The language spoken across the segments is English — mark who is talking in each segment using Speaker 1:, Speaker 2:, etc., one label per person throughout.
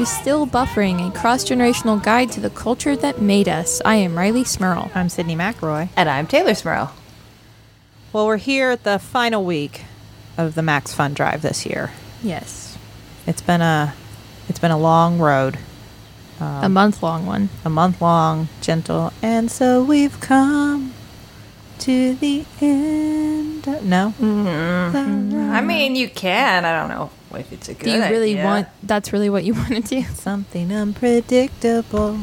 Speaker 1: Hello, and to Still Buffering, a cross generational guide to the culture that made us. I am Riley Smirl.
Speaker 2: I'm Sydney McElroy.
Speaker 3: And I'm Taylor Smirl.
Speaker 2: Well, we're here at the final week of the Max Fun Drive this year.
Speaker 1: Yes,
Speaker 2: It's been a it's been a long road,
Speaker 1: a um, month long one.
Speaker 2: a month long, gentle, and so we've come to the end. No, mm-hmm.
Speaker 3: I mean, you can. I don't know if it's a good
Speaker 1: Do you really
Speaker 3: idea.
Speaker 1: want? That's really what you want to do.
Speaker 2: something unpredictable.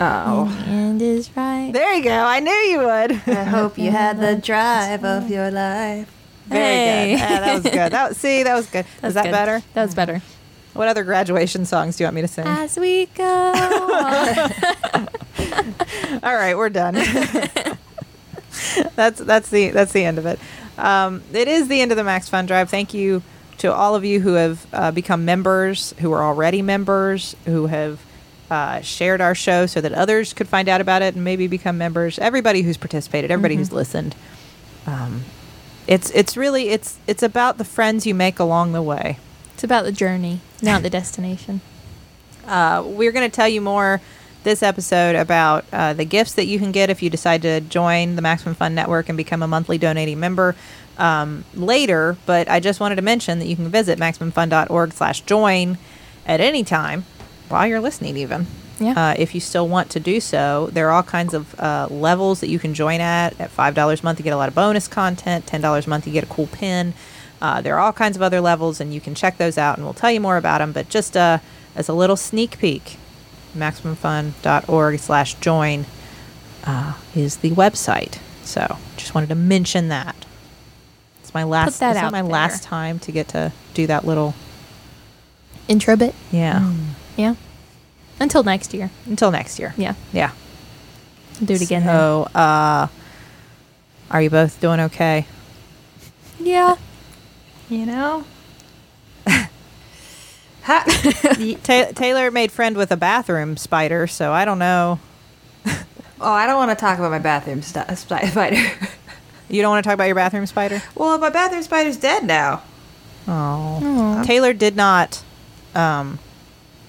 Speaker 3: Oh.
Speaker 1: And is right.
Speaker 2: There you go. I knew you would.
Speaker 3: I hope you had the drive of your life.
Speaker 2: Very
Speaker 1: Hey.
Speaker 2: good. Yeah, that was good. That was, see, that was good.
Speaker 1: That's
Speaker 2: Is that
Speaker 1: good.
Speaker 2: better?
Speaker 1: That was better.
Speaker 2: What other graduation songs do you want me to sing?
Speaker 1: As we go.
Speaker 2: All right, we're done. that's that's the that's the end of it. Um, it is the end of the Max Fun Drive. Thank you to all of you who have uh, become members, who are already members, who have uh, shared our show so that others could find out about it and maybe become members. Everybody who's participated, everybody who's listened. Um, it's it's really it's it's about the friends you make along the way.
Speaker 1: it's about the journey, not the destination.
Speaker 2: Uh, we're going to tell you more this episode about uh, the gifts that you can get if you decide to join the Maximum Fun Network and become a monthly donating member um, later. But I just wanted to mention that you can visit maximumfun.org slash join at any time while you're listening even.
Speaker 1: Yeah.
Speaker 2: Uh, if you still want to do so, there are all kinds of uh, levels that you can join at. At $5 a month, you get a lot of bonus content. $10 a month, you get a cool pin. Uh, there are all kinds of other levels, and you can check those out, and we'll tell you more about them. But just uh, as a little sneak peek, MaximumFun.org slash join uh, is the website. So just wanted to mention that. It's my last,
Speaker 1: that
Speaker 2: this is
Speaker 1: out
Speaker 2: my
Speaker 1: there.
Speaker 2: last time to get to do that little,
Speaker 1: Intro bit.
Speaker 2: yeah,
Speaker 1: Yeah. Until next year.
Speaker 2: until next year.
Speaker 1: Yeah.
Speaker 2: Yeah.
Speaker 1: Do it again then.
Speaker 2: So, uh, are you both doing okay?
Speaker 1: Yeah.
Speaker 3: You know? ha-
Speaker 2: Ta- Taylor made friend with a bathroom spider, so I don't know.
Speaker 3: oh, I don't want to talk about my bathroom st- spider.
Speaker 2: You don't want to talk about your bathroom spider?
Speaker 3: well, my bathroom spider's dead now.
Speaker 2: Oh.
Speaker 1: Aw.
Speaker 2: Taylor did not um,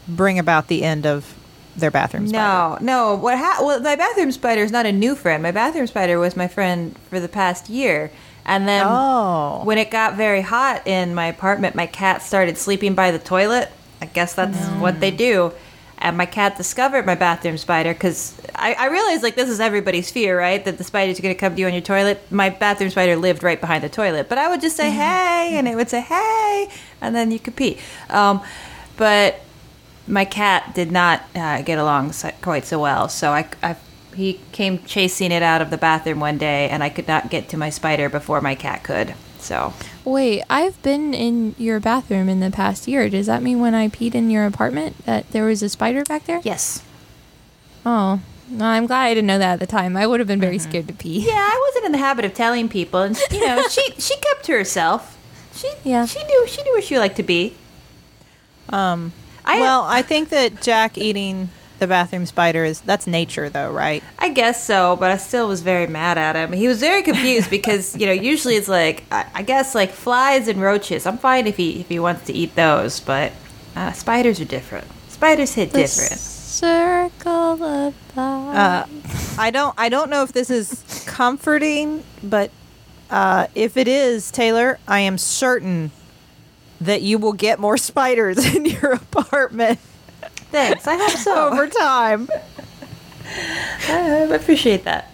Speaker 2: bring about the end of their bathroom spider.
Speaker 3: No, no. What? Ha- well, my bathroom spider is not a new friend. My bathroom spider was my friend for the past year, and then
Speaker 2: Oh.
Speaker 3: when it got very hot in my apartment, my cat started sleeping by the toilet. I guess that's what they do. And my cat discovered my bathroom spider because I, I realized like this is everybody's fear, right? That the spider's are going to come to you on your toilet. My bathroom spider lived right behind the toilet, but I would just say hey, and it would say hey, and then you could pee. Um, but my cat did not uh, get along so, quite so well. So I, I, he came chasing it out of the bathroom one day, and I could not get to my spider before my cat could. So
Speaker 1: Wait, I've been in your bathroom in the past year. Does that mean when I peed in your apartment that there was a spider back there?
Speaker 3: yes,
Speaker 1: Oh, no, I'm glad I didn't know that at the time. I would have been very scared to pee.
Speaker 3: yeah, I wasn't in the habit of telling people, and you know, she she kept to herself. She
Speaker 1: Yeah.
Speaker 3: she knew she knew where she liked to be.
Speaker 2: Um,
Speaker 3: I
Speaker 2: well, I think that Jack eating the bathroom spider is that's nature, though, right?
Speaker 3: I guess so, but I still was very mad at him. He was very confused because you know usually it's like I, I guess like flies and roaches. I'm fine if he if he wants to eat those, but uh, spiders are different. Spiders hit
Speaker 1: The
Speaker 3: different.
Speaker 1: Circle of life.
Speaker 2: Uh, I don't I don't know if this is comforting, but uh, if it is, Taylor, I am certain that you will get more spiders in your apartment
Speaker 3: Thanks. I hope so.
Speaker 2: over time.
Speaker 3: I appreciate that.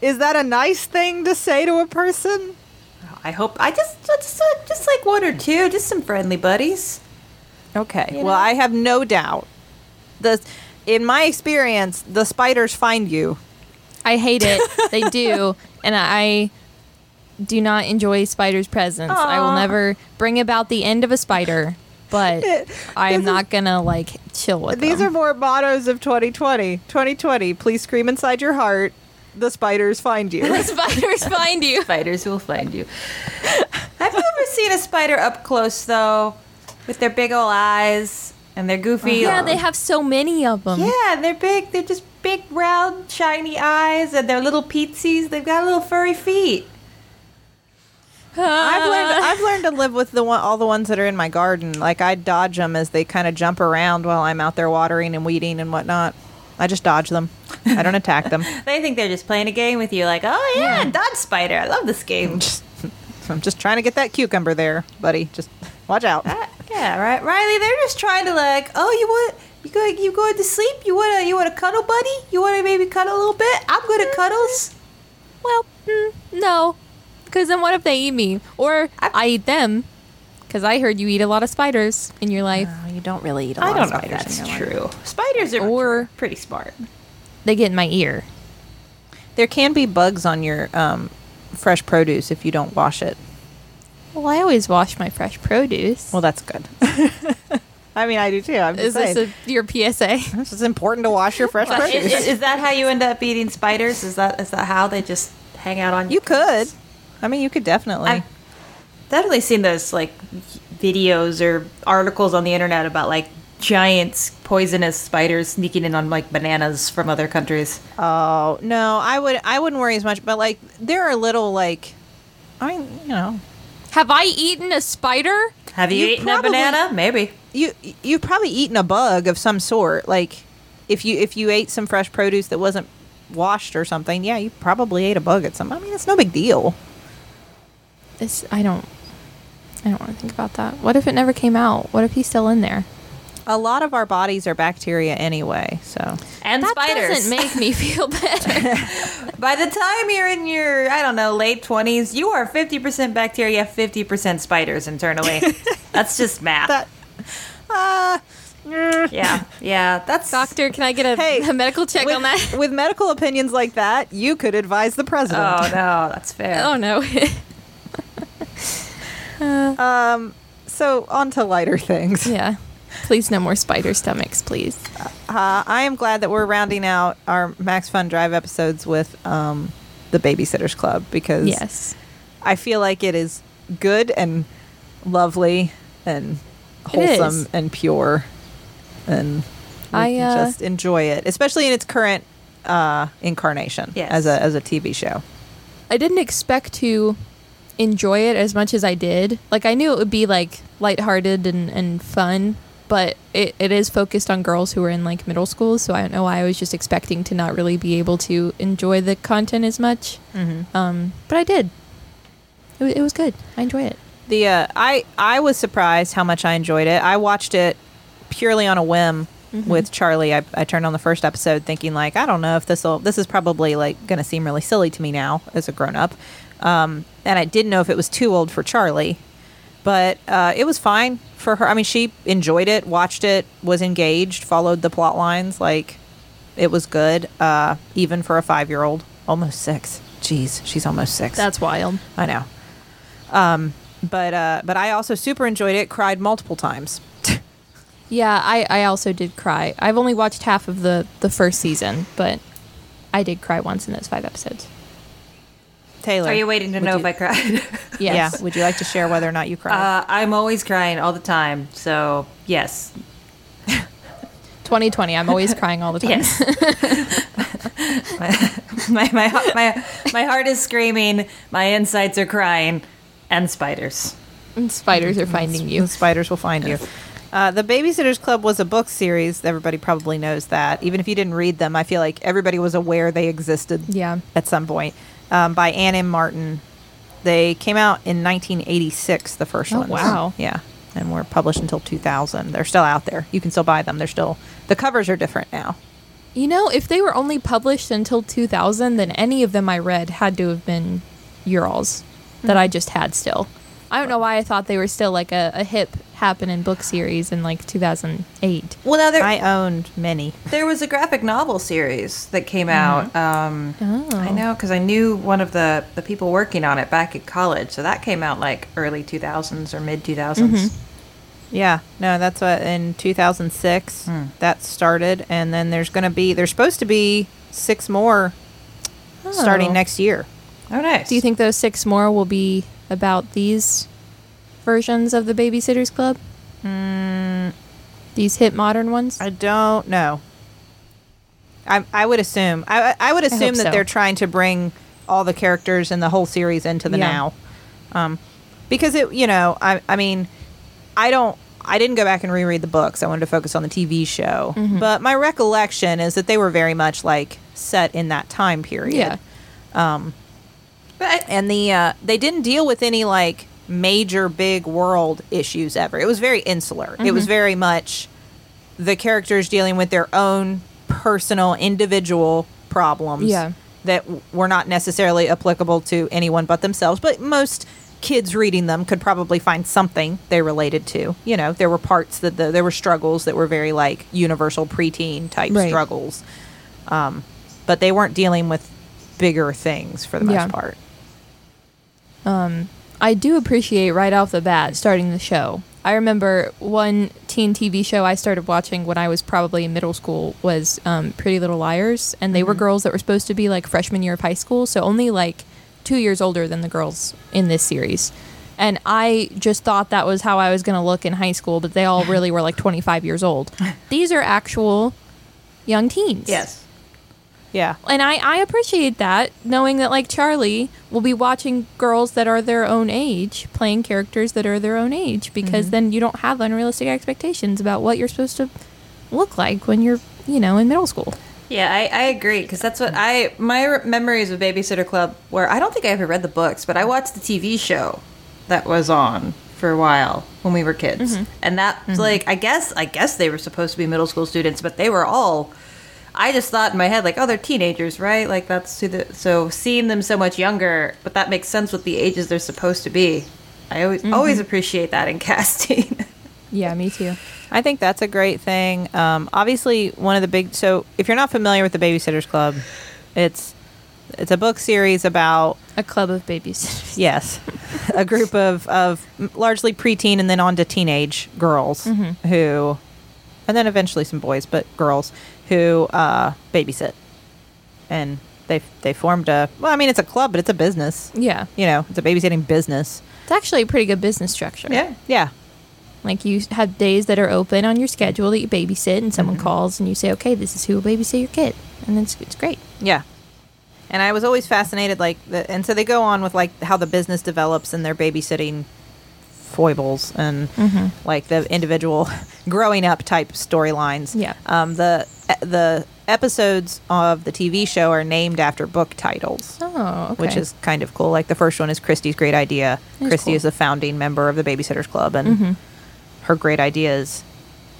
Speaker 2: Is that a nice thing to say to a person?
Speaker 3: I hope I just just uh, just like one or two, just some friendly buddies.
Speaker 2: Okay.
Speaker 3: You
Speaker 2: well,
Speaker 3: know?
Speaker 2: I have no doubt. The in my experience, the spiders find you.
Speaker 1: I hate it. they do, and I do not enjoy spiders' presence. I will never bring about the end of a spider, but I am not gonna like chill with
Speaker 2: These are more mottos of 2020. 2020, please scream inside your heart. The spiders find you.
Speaker 1: the spiders find you.
Speaker 3: Spiders will find you. Have you ever seen a spider up close though, with their big old eyes and they're goofy?
Speaker 1: Yeah, they uh-huh. have so many of them.
Speaker 3: Yeah, they're big. They're just big, round, shiny eyes, and they're little peetsies. They've got little furry feet. Ah.
Speaker 2: I've learned I've learned to live with the one, all the ones that are in my garden. Like I dodge them as they kind of jump around while I'm out there watering and weeding and whatnot. I just dodge them. I don't attack them.
Speaker 3: They think they're just playing a game with you, like, oh yeah, dodge spider. I love this game.
Speaker 2: Just, I'm just trying to get that cucumber there, buddy. Just watch out.
Speaker 3: Ah. Yeah, right, Riley. They're just trying to like, oh, you want you go you going to sleep? You want to you want to cuddle, buddy? You want to maybe cuddle a little bit? I'm good at cuddles.
Speaker 1: Well, mm, no. Because then what if they eat me? Or I,
Speaker 3: I-
Speaker 1: eat them? Because I heard you eat a lot of spiders in your life.
Speaker 2: No, you don't really eat a
Speaker 3: I
Speaker 2: lot
Speaker 3: don't
Speaker 2: of
Speaker 3: know if
Speaker 2: spiders.
Speaker 3: that's
Speaker 2: in your life.
Speaker 3: true. Spiders are
Speaker 1: Or-
Speaker 3: pretty smart.
Speaker 1: They get in my ear.
Speaker 2: There can be bugs on your um, fresh produce if you don't wash it.
Speaker 1: Well, I always wash my fresh produce.
Speaker 2: Well, that's good. I mean, I do too. I'm just
Speaker 1: is this
Speaker 2: saying.
Speaker 1: a, your PSA?
Speaker 2: it's just important to wash your fresh
Speaker 3: But
Speaker 2: produce.
Speaker 3: is, is that how you end up eating spiders? Is that is that how they just hang out on
Speaker 2: you You could. I mean, you could definitely.
Speaker 3: I've definitely seen those like videos or articles on the internet about like giant poisonous spiders sneaking in on like bananas from other countries.
Speaker 2: Oh no, I would I wouldn't worry as much, but like there are little like, I mean, you know,
Speaker 1: Have I eaten a spider?
Speaker 3: Have you,
Speaker 2: You
Speaker 3: eaten
Speaker 2: probably-
Speaker 3: a banana? Maybe.
Speaker 2: you you've probably eaten a bug of some sort. Like if you if you ate some fresh produce that wasn't washed or something, yeah, you probably ate a bug at some. I mean, it's no big deal.
Speaker 1: This I don't. I don't want to think about that. What if it never came out? What if he's still in there?
Speaker 2: A lot of our bodies are bacteria anyway, so
Speaker 3: And
Speaker 1: that
Speaker 3: spiders.
Speaker 1: doesn't make me feel better.
Speaker 3: By the time you're in your, I don't know, late 20s, you are 50% bacteria, 50% spiders internally. That's just math.
Speaker 2: that. Uh,
Speaker 3: yeah, yeah, that's.
Speaker 1: Doctor, can I get a,
Speaker 2: Hey,
Speaker 1: a medical check
Speaker 2: with,
Speaker 1: on that?
Speaker 2: with medical opinions like that, you could advise the president.
Speaker 3: Oh, no, that's fair.
Speaker 1: Oh no.
Speaker 2: Um, so on to lighter things.
Speaker 1: yeah. Please no more spider stomachs, please.
Speaker 2: Uh, I am glad that we're rounding out our Max Fun Drive episodes with um, the Babysitters Club because
Speaker 1: Yes.
Speaker 2: I feel like it is good and lovely and wholesome and pure, and
Speaker 1: I,
Speaker 2: can
Speaker 1: uh,
Speaker 2: just enjoy it, especially in its current uh, incarnation
Speaker 3: Yes.
Speaker 2: as a as a TV show.
Speaker 1: I didn't expect to enjoy it as much as I did. Like I knew it would be like lighthearted and, and fun, but it, it is focused on girls who are in like middle school, so I don't know why I was just expecting to not really be able to enjoy the content as much.
Speaker 2: Mm-hmm.
Speaker 1: Um, but I did. It, it was good. I enjoyed it.
Speaker 2: The uh, I I was surprised how much I enjoyed it. I watched it purely on a whim
Speaker 1: Mm-hmm.
Speaker 2: with Charlie. I, I turned on the first episode thinking like I don't know if this will this is probably like going to seem really silly to me now as a grown up, um, and I didn't know if it was too old for Charlie, but uh, it was fine for her. I mean, she enjoyed it, watched it, was engaged, followed the plot lines. Like it was good, uh, even for a five year old, almost six. Jeez, she's almost six.
Speaker 1: That's wild.
Speaker 2: I know. Um, but uh, but I also super enjoyed it. Cried multiple times.
Speaker 1: Yeah, I, I also did cry. I've only watched half of the, the first season, but I did cry once in those five episodes.
Speaker 2: Taylor,
Speaker 3: Are you waiting to know
Speaker 2: you-
Speaker 3: if I cried?
Speaker 1: Yes.
Speaker 2: Yeah. Would you like to share whether or not you cried?
Speaker 3: uh, I'm always crying all the time, so yes.
Speaker 1: 2020, I'm always crying all the time.
Speaker 3: Yes. my, my, my, my, my heart is screaming, my insides are crying, and spiders.
Speaker 1: And spiders are finding you.
Speaker 2: The spiders will find you. Uh, the Babysitters Club was a book series. Everybody probably knows that. Even if you didn't read them, I feel like everybody was aware they existed
Speaker 1: Yeah.
Speaker 2: at some point. Um, by Ann M. Martin. They came out in 1986, the first
Speaker 1: Oh,
Speaker 2: ones.
Speaker 1: wow.
Speaker 2: Yeah. And were published until 2000. They're still out there. You can still buy them. They're still, the covers are different now.
Speaker 1: You know, if they were only published until 2000, then any of them I read had to have been Urals that I just had still. I don't know why I thought they were still like a, a hip happening book series in like 2008.
Speaker 3: Well, now there,
Speaker 2: I owned many.
Speaker 3: there was a graphic novel series that came out. Um,
Speaker 1: Oh.
Speaker 3: I know because I knew one of the, the people working on it back at college. So that came out like early 2000s or mid 2000s.
Speaker 2: Yeah, no, that's what in 2006
Speaker 3: Hmm.
Speaker 2: that started, and then there's going to be there's supposed to be six more starting
Speaker 1: Oh.
Speaker 2: next year.
Speaker 3: Oh, nice.
Speaker 1: Do you think those six more will be about these versions of the Babysitters Club? These hit modern ones?
Speaker 2: I don't know. I I would assume I I would assume
Speaker 1: hope
Speaker 2: that
Speaker 1: so.
Speaker 2: they're trying to bring all the characters and the whole series into the
Speaker 1: Yeah.
Speaker 2: now. um, because it you know I I mean I don't I didn't go back and reread the books. I wanted to focus on the TV show,
Speaker 1: Mm-hmm.
Speaker 2: but my recollection is that they were very much like set in that time period.
Speaker 1: Yeah.
Speaker 3: But
Speaker 2: and the uh, they didn't deal with any like major big world issues ever. It was very insular. It
Speaker 1: Mm-hmm.
Speaker 2: was very much the characters dealing with their own personal individual problems
Speaker 1: Yeah.
Speaker 2: that w- were not necessarily applicable to anyone but themselves, but most kids reading them could probably find something they related to. You know, there were parts that the, there were struggles that were very like universal preteen type
Speaker 1: Right.
Speaker 2: struggles. Um, but they weren't dealing with bigger things for the most
Speaker 1: Yeah.
Speaker 2: part.
Speaker 1: I do appreciate right off the bat starting the show. I remember one teen TV show I started watching when I was probably in middle school was um, Pretty Little Liars, and they were girls that were supposed to be like freshman year of high school, so only like two years older than the girls in this series. And I just thought that was how I was going to look in high school, but they all really were like 25 years old. These are actual young teens.
Speaker 3: yes.
Speaker 2: Yeah.
Speaker 1: And I, I appreciate that, knowing that like Charlie will be watching girls that are their own age playing characters that are their own age because mm-hmm. then you don't have unrealistic expectations about what you're supposed to look like when you're, you know, in middle school.
Speaker 3: Yeah, I, I agree because that's what I my re- memories of Babysitter Club were. I don't think I ever read the books, but I watched the TV show that was on for a while when we were kids, mm-hmm. and that mm-hmm. like I guess I guess they were supposed to be middle school students, but they were all. I just thought in my head like, oh, they're teenagers, right? Like that's who the so seeing them so much younger, but that makes sense with the ages they're supposed to be. I always always appreciate that in casting.
Speaker 1: Yeah, me too.
Speaker 2: I think that's a great thing. Um, obviously, one of the big so if you're not familiar with the Babysitters Club, it's it's a book series about
Speaker 1: A club of babysitters.
Speaker 2: yes, a group of of largely preteen and then on to teenage girls who, and then eventually some boys, but girls who uh, babysit, and they they formed a well, I mean it's a club, but it's a business.
Speaker 1: yeah.
Speaker 2: You know, it's a babysitting business.
Speaker 1: It's actually a pretty good business structure.
Speaker 2: Yeah, yeah.
Speaker 1: Like you have days that are open on your schedule that you babysit and someone calls and you say, okay, this is who will babysit your kid. And it's, it's great.
Speaker 2: Yeah. And I was always fascinated, like, the, and so they go on with like how the business develops and their babysitting foibles and like the individual growing up type storylines.
Speaker 1: Yeah.
Speaker 2: Um, the the episodes of the TV show are named after book titles.
Speaker 1: Oh, okay.
Speaker 2: Which is kind of cool. Like the first one is Kristy's Great Idea.
Speaker 1: That's
Speaker 2: Kristy
Speaker 1: cool.
Speaker 2: is a founding member of the Babysitters Club, and her great idea is,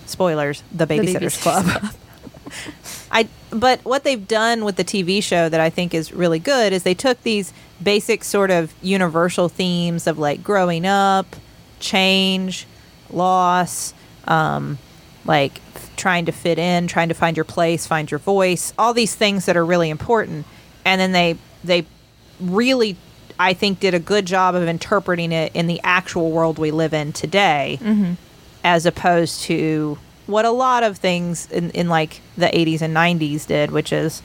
Speaker 2: spoilers, the Babysitters,
Speaker 1: Babysitters
Speaker 2: Club. I but what they've done with the TV show that I think is really good is they took these basic sort of universal themes of like growing up, change, loss, um, like trying to fit in, trying to find your place, find your voice, all these things that are really important, and then they they really I think did a good job of interpreting it in the actual world we live in today as opposed to what a lot of things in, in like the 80s and 90s did, which is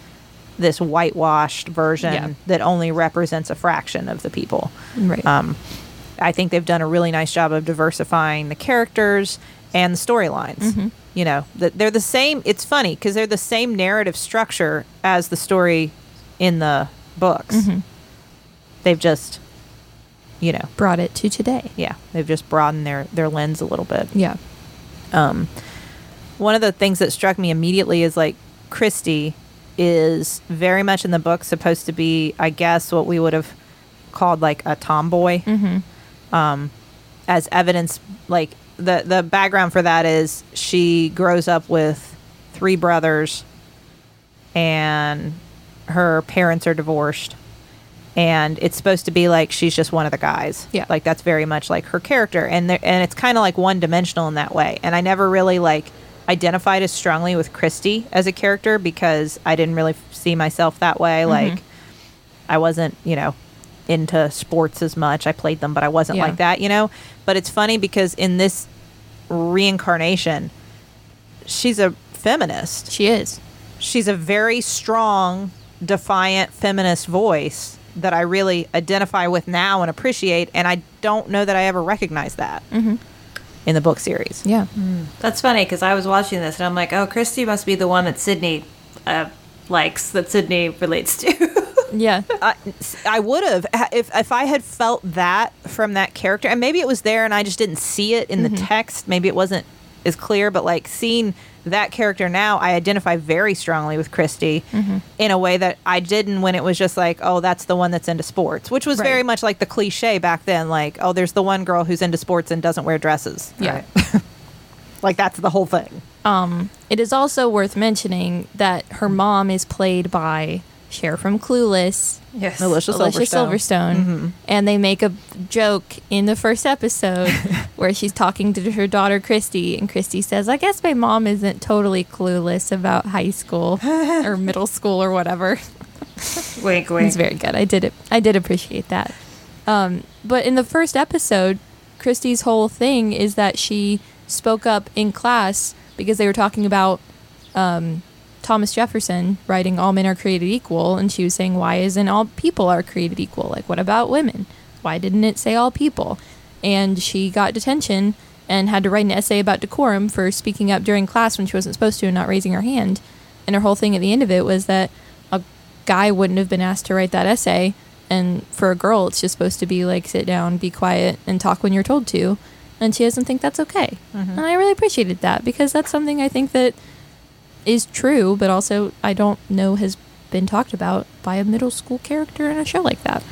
Speaker 2: this whitewashed version
Speaker 1: Yeah.
Speaker 2: that only represents a fraction of the people.
Speaker 1: Right.
Speaker 2: Um, I think they've done a really nice job of diversifying the characters and the storylines. You know, they're the same. It's funny because they're the same narrative structure as the story in the books. They've just, you know,
Speaker 1: Brought it to today.
Speaker 2: yeah, they've just broadened their their lens a little bit
Speaker 1: Yeah.
Speaker 2: um, one of the things that struck me immediately is like Kristy is very much in the book supposed to be, I guess, what we would have called like a tomboy.
Speaker 1: Mm-hmm.
Speaker 2: Um, as evidence, like the the background for that is she grows up with three brothers, and her parents are divorced. And it's supposed to be like she's just one of the guys.
Speaker 1: Yeah.
Speaker 2: Like that's very much like her character, and there, and it's kind of like one dimensional in that way. And I never really like identified as strongly with Kristy as a character because I didn't really f- see myself that way. Mm-hmm. Like I wasn't, you know, into sports as much. I played them, but I wasn't
Speaker 1: Yeah.
Speaker 2: like that, you know. But it's funny because in this reincarnation, she's a feminist.
Speaker 1: She is.
Speaker 2: She's a very strong, defiant feminist voice that I really identify with now and appreciate. And I don't know that I ever recognized that in the book series.
Speaker 1: Yeah.
Speaker 3: That's funny because I was watching this and I'm like, oh, Kristy must be the one that Sydney uh, likes, that Sydney relates to.
Speaker 1: Yeah.
Speaker 2: I, I would have if if I had felt that from that character, and maybe it was there and I just didn't see it in the text. Maybe it wasn't as clear, but like seeing that character now, I identify very strongly with Kristy in a way that I didn't when it was just like, oh, that's the one that's into sports, which was
Speaker 1: Right.
Speaker 2: very much like the cliche back then. Like, oh, there's the one girl who's into sports and doesn't wear dresses.
Speaker 1: Yeah.
Speaker 2: Like that's the whole thing.
Speaker 1: Um, it is also worth mentioning that her mom is played by Cher from Clueless,
Speaker 3: Yes.
Speaker 2: Alicia
Speaker 1: Alicia
Speaker 2: Silverstone.
Speaker 1: Silverstone, and they make a joke in the first episode where she's talking to her daughter Kristy, and Kristy says, "I guess my mom isn't totally clueless about high school or middle school or whatever."
Speaker 3: Wink, wink.
Speaker 1: It's very good. I did it. I did appreciate that. Um, but in the first episode, Kristy's whole thing is that she spoke up in class because they were talking about um, Thomas Jefferson writing "All men are created equal," and she was saying, "Why isn't all people are created equal? Like, what about women? Why didn't it say all people?" And she got detention and had to write an essay about decorum for speaking up during class when she wasn't supposed to and not raising her hand. And her whole thing at the end of it was that a guy wouldn't have been asked to write that essay, and for a girl, it's just supposed to be like sit down, be quiet, and talk when you're told to. And she doesn't think that's okay. Mm-hmm. And I really appreciated that because that's something I think that is true, but also I don't know has been talked about by a middle school character in a show like that.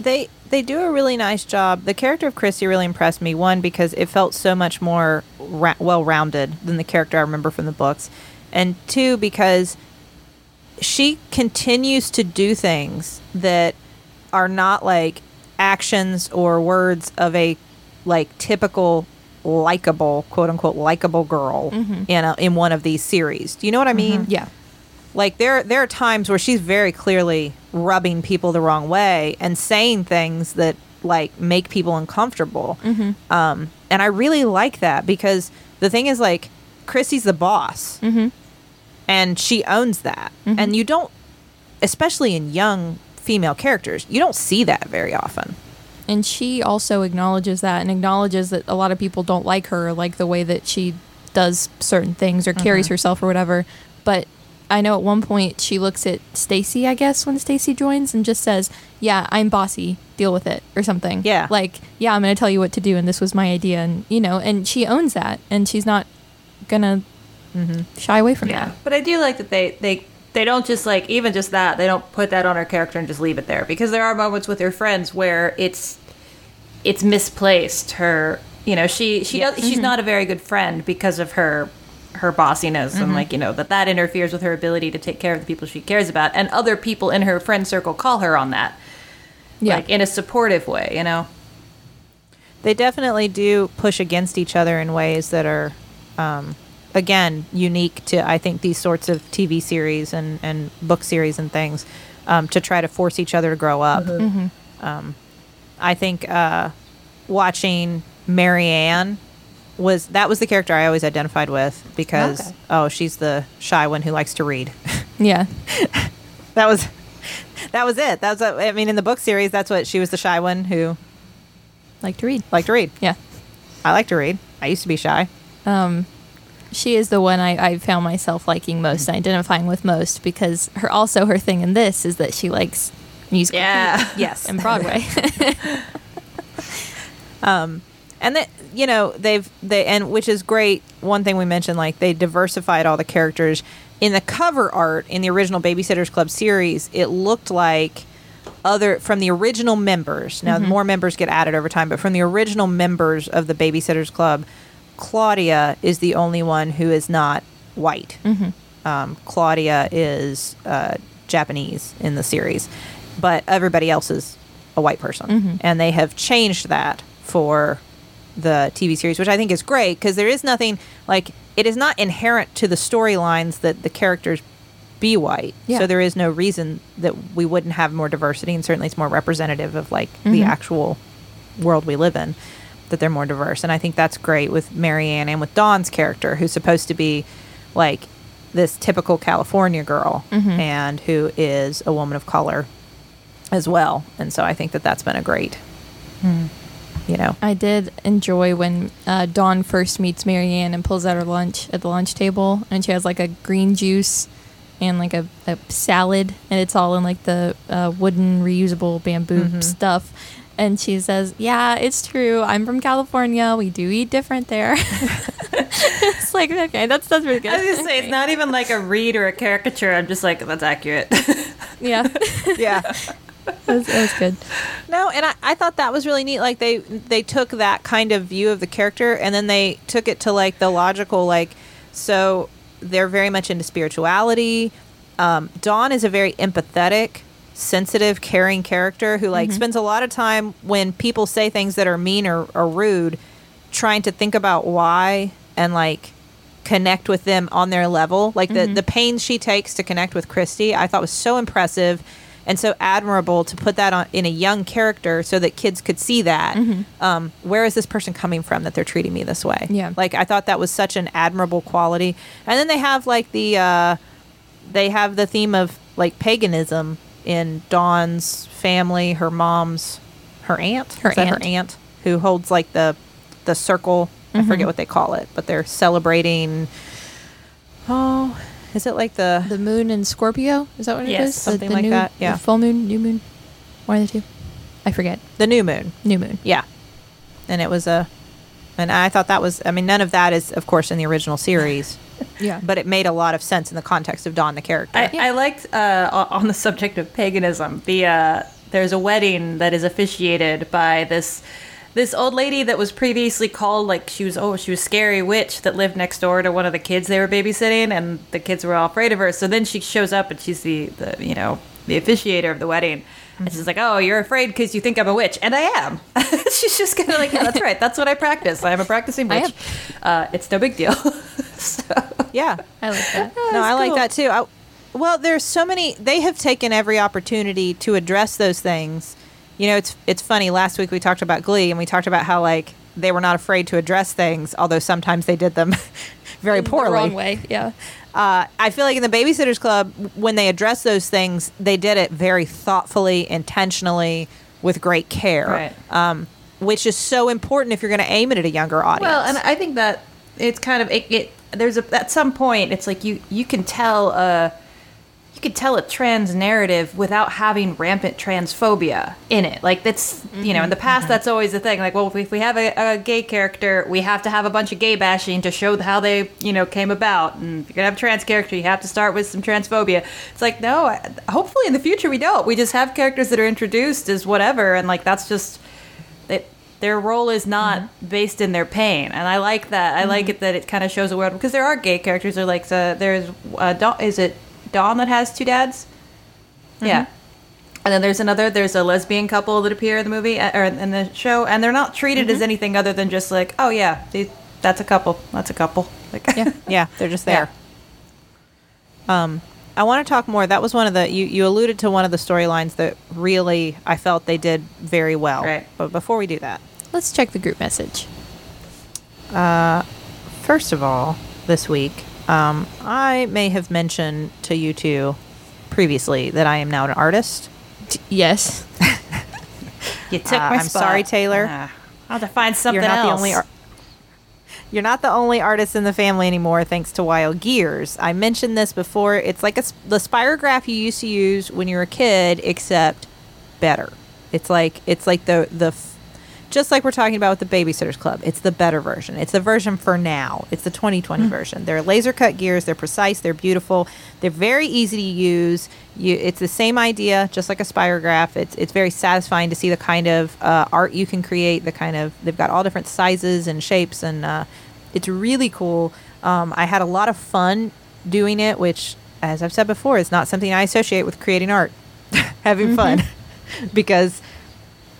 Speaker 2: they they do a really nice job. The character of Kristy really impressed me. One because it felt so much more ra- well rounded than the character I remember from the books, and two because she continues to do things that are not like actions or words of a like typical likable quote unquote likable girl mm-hmm. in a, in one of these series. Do you know what I mm-hmm. mean?
Speaker 1: Yeah.
Speaker 2: like there there are times where she's very clearly rubbing people the wrong way and saying things that like make people uncomfortable. Mm-hmm. Um and i really like that because the thing is like Kristy's the boss. And she owns that. And you don't especially in young female characters you don't see that very often
Speaker 1: And she also acknowledges that and acknowledges that a lot of people don't like her, like the way that she does certain things or carries
Speaker 2: Mm-hmm.
Speaker 1: herself or whatever. But I know at one point she looks at Stacey, I guess, when Stacey joins and just says, "Yeah, I'm bossy. Deal with it," or something.
Speaker 2: Yeah.
Speaker 1: Like, "Yeah, I'm going to tell you what to do, and this was my idea," and you know, and she owns that, and she's not gonna
Speaker 2: Mm-hmm.
Speaker 1: shy away from
Speaker 3: Yeah,
Speaker 1: that.
Speaker 3: but I do like that they they they don't just like even just that they don't put that on her character and just leave it there. Because there are moments with her friends where it's it's misplaced. Her, you know, she she does, she's not a very good friend because of her her bossiness and like you know that that interferes with her ability to take care of the people she cares about. And other people in her friend circle call her on that.
Speaker 1: Yeah.
Speaker 3: like in a supportive way you know?
Speaker 2: They definitely do push against each other in ways that are um, again unique to i think these sorts of tv series and, and book series and things um, to try to force each other to grow up um, i think uh, watching Mary Anne was that was the character i always identified with because
Speaker 3: Okay.
Speaker 2: oh she's the shy one who likes to read
Speaker 1: yeah.
Speaker 2: that was that was it that was i mean in the book series that's what she was the shy one who
Speaker 1: liked to read.
Speaker 2: liked to read
Speaker 1: Yeah.
Speaker 2: i like to read i used to be shy
Speaker 1: Um, she is the one I, I found myself liking most and identifying with most because her also her thing in this is that she likes music
Speaker 3: Yeah.
Speaker 2: yes um,
Speaker 1: and Broadway.
Speaker 2: and that you know they've they and which is great one thing we mentioned like they diversified all the characters in the cover art in the original babysitters club series it looked like other from the original members now mm-hmm. more members get added over time but from the original members of the babysitters club claudia is the only one who is not white. Um, claudia is uh, japanese in the series but everybody else is a white person. And they have changed that for the TV series, which I think is great because there is nothing like it is not inherent to the storylines that the characters be white.
Speaker 1: Yeah.
Speaker 2: So there is no reason that we wouldn't have more diversity, and certainly it's more representative of like the actual world we live in that they're more diverse. And I think that's great with Mary Anne and with Dawn's character, who's supposed to be like this typical California girl and who is a woman of color as well. And so I think that that's been a great, you know,
Speaker 1: I did enjoy when uh, Dawn first meets Mary Anne and pulls out her lunch at the lunch table, and she has like a green juice and like a, a salad, and it's all in like the uh, wooden reusable bamboo
Speaker 2: Mhm.
Speaker 1: stuff. And she says, "Yeah, it's true. I'm from California. We do eat different there." it's like okay, that's that's really good.
Speaker 3: I was gonna say it's not even like a read or a caricature. I'm just like that's accurate.
Speaker 1: yeah,
Speaker 2: yeah.
Speaker 1: that was, that was good.
Speaker 2: No, and I, I thought that was really neat. Like they they took that kind of view of the character and then they took it to like the logical like so they're very much into spirituality. Um, Dawn is a very empathetic, sensitive, caring character who like spends a lot of time when people say things that are mean or, or rude, trying to think about why and like connect with them on their level. Like the the pains she takes to connect with Kristy, I thought was so impressive and so admirable to put that on in a young character so that kids could see that. Um, where is this person coming from that they're treating me this way?
Speaker 1: Yeah.
Speaker 2: like I thought that was such an admirable quality. And then they have like the uh, they have the theme of like paganism in Dawn's family, her mom's her aunt,
Speaker 1: Her aunt.
Speaker 2: her aunt who holds like the the circle. I forget mm-hmm. what they call it, but they're celebrating. Oh, is it like the
Speaker 1: The moon and Scorpio is that what it is?
Speaker 3: Yes,
Speaker 1: The-
Speaker 2: something
Speaker 1: the
Speaker 2: like
Speaker 1: new-
Speaker 2: that,
Speaker 1: the
Speaker 2: yeah.
Speaker 1: full moon, new moon, one of the two. I forget.
Speaker 2: the new moon?
Speaker 1: New moon.
Speaker 2: Yeah, and it was a, and I thought that was. I mean, none of that is, of course, in the original series,
Speaker 1: Yeah,
Speaker 2: but it made a lot of sense in the context of Dawn the character.
Speaker 3: I, I liked uh, on the subject of paganism. The uh, there's a wedding that is officiated by this this old lady that was previously called like she was oh she was scary witch that lived next door to one of the kids they were babysitting and the kids were all afraid of her. So then she shows up and she's the the you know the officiator of the wedding. And she's like, "Oh, you're afraid because you think I'm a witch, and I am." she's just kind of like, "Yeah, that's right. That's what I practice. I am a practicing witch. Uh, it's no big deal." so,
Speaker 2: yeah,
Speaker 1: I like that.
Speaker 2: no, I like that too. I, well, there's so many. They have taken every opportunity to address those things. You know, it's it's funny. Last week we talked about Glee, and we talked about how like they were not afraid to address things, although sometimes they did them very
Speaker 1: In the
Speaker 2: poorly.
Speaker 1: wrong way. Yeah.
Speaker 2: Uh, I feel like in the Babysitters Club, when they address those things, they did it very thoughtfully, intentionally, with great care.
Speaker 3: Right.
Speaker 2: Um, which is so important if you're going to aim it at a younger audience.
Speaker 3: Well, and I think that it's kind of it. it there's a at some point it's like you you can tell a you could tell a trans narrative without having rampant transphobia in it. Like that's you know in the mm-hmm, past mm-hmm. that's always the thing. Like well if we have a, a gay character, we have to have a bunch of gay bashing to show how they you know came about. And if you're gonna have a trans character, you have to start with some transphobia. It's like no, I- hopefully in the future we don't. We just have characters that are introduced as whatever, and like that's just it, their role is not mm-hmm. based in their pain, and I like that. I like it that it kind of shows a world because there are gay characters. There like the, there's uh, Dawn, is it Dawn that has two dads? Yeah. And then there's another. There's a lesbian couple that appear in the movie uh, or in the show, and they're not treated as anything other than just like, oh yeah, they, that's a couple. That's a couple. Like,
Speaker 1: Yeah.
Speaker 2: yeah, they're just there. Um, I want to talk more. That was one of the you, you alluded to one of the storylines that really I felt they did very well.
Speaker 3: Right.
Speaker 2: But before we do that,
Speaker 1: Let's check the group message.
Speaker 2: Uh, first of all, this week, um, I may have mentioned to you two previously that I am now an artist.
Speaker 1: T- yes.
Speaker 3: you took
Speaker 2: Uh,
Speaker 3: my
Speaker 2: I'm
Speaker 3: spot.
Speaker 2: sorry, Taylor.
Speaker 3: Ah, I'll have to find something
Speaker 2: You're not
Speaker 3: else.
Speaker 2: the only. Ar- you're not the only artist in the family anymore, thanks to Wild Gears. I mentioned this before. It's like a, s- the spirograph you used to use when you were a kid, except better. It's like it's like the the f- just like we're talking about with the Babysitters Club. It's the better version. It's the version for now. It's the 2020 version. They're laser cut gears. They're precise. They're beautiful. They're very easy to use. You, it's the same idea, just like a spirograph. It's it's very satisfying to see the kind of uh, art you can create. The kind of they've got all different sizes and shapes, and uh, it's really cool. Um, I had a lot of fun doing it, which, as I've said before, is not something I associate with creating art. Having fun, because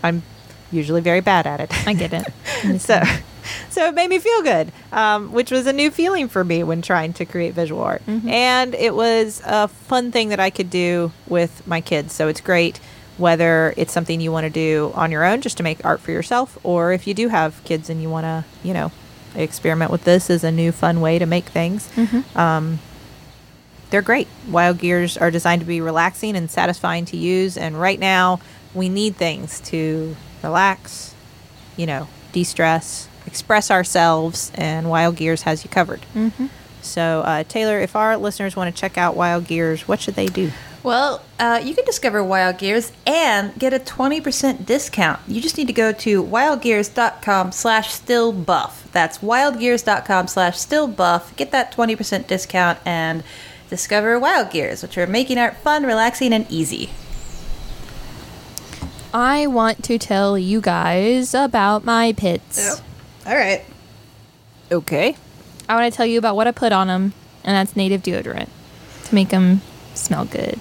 Speaker 2: I'm usually very bad at it.
Speaker 1: I get it.
Speaker 2: so so it made me feel good um, which was a new feeling for me when trying to create visual art and it was a fun thing that i could do with my kids so it's great whether it's something you want to do on your own just to make art for yourself or if you do have kids and you want to you know experiment with this as a new fun way to make things um, they're great. Wild gears are designed to be relaxing and satisfying to use, and right now we need things to relax, you know, de-stress, express ourselves, and Wild Gears has you covered. So, uh, Taylor, if our listeners want to check out Wild Gears, what should they do?
Speaker 3: Well, uh, you can discover Wild Gears and get a 20% discount. You just need to go to wildgears.com slash stillbuff. That's wildgears.com slash stillbuff. Get that 20% discount and discover Wild Gears, which are making art fun, relaxing, and easy.
Speaker 1: I want to tell you guys about my pits.
Speaker 3: All right.
Speaker 2: Okay.
Speaker 1: I want to tell you about what I put on them, and that's native deodorant to make them smell good.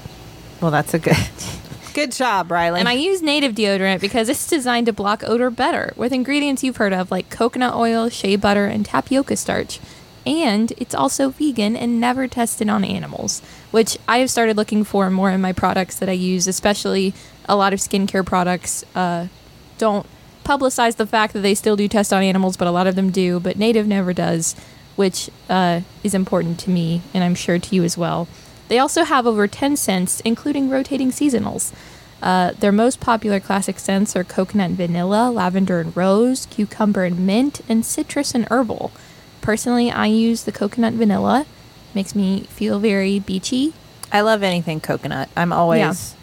Speaker 2: Well, that's a good good job, Riley.
Speaker 1: And I use native deodorant because it's designed to block odor better with ingredients you've heard of like coconut oil, shea butter, and tapioca starch. And it's also vegan and never tested on animals, which I have started looking for more in my products that I use, especially a lot of skincare products uh, don't publicize the fact that they still do test on animals, but a lot of them do, but native never does, which uh, is important to me and I'm sure to you as well. They also have over 10 scents, including rotating seasonals. Uh, their most popular classic scents are coconut and vanilla, lavender and rose, cucumber and mint, and citrus and herbal. Personally, I use the coconut vanilla. Makes me feel very beachy.
Speaker 2: I love anything coconut. I'm always.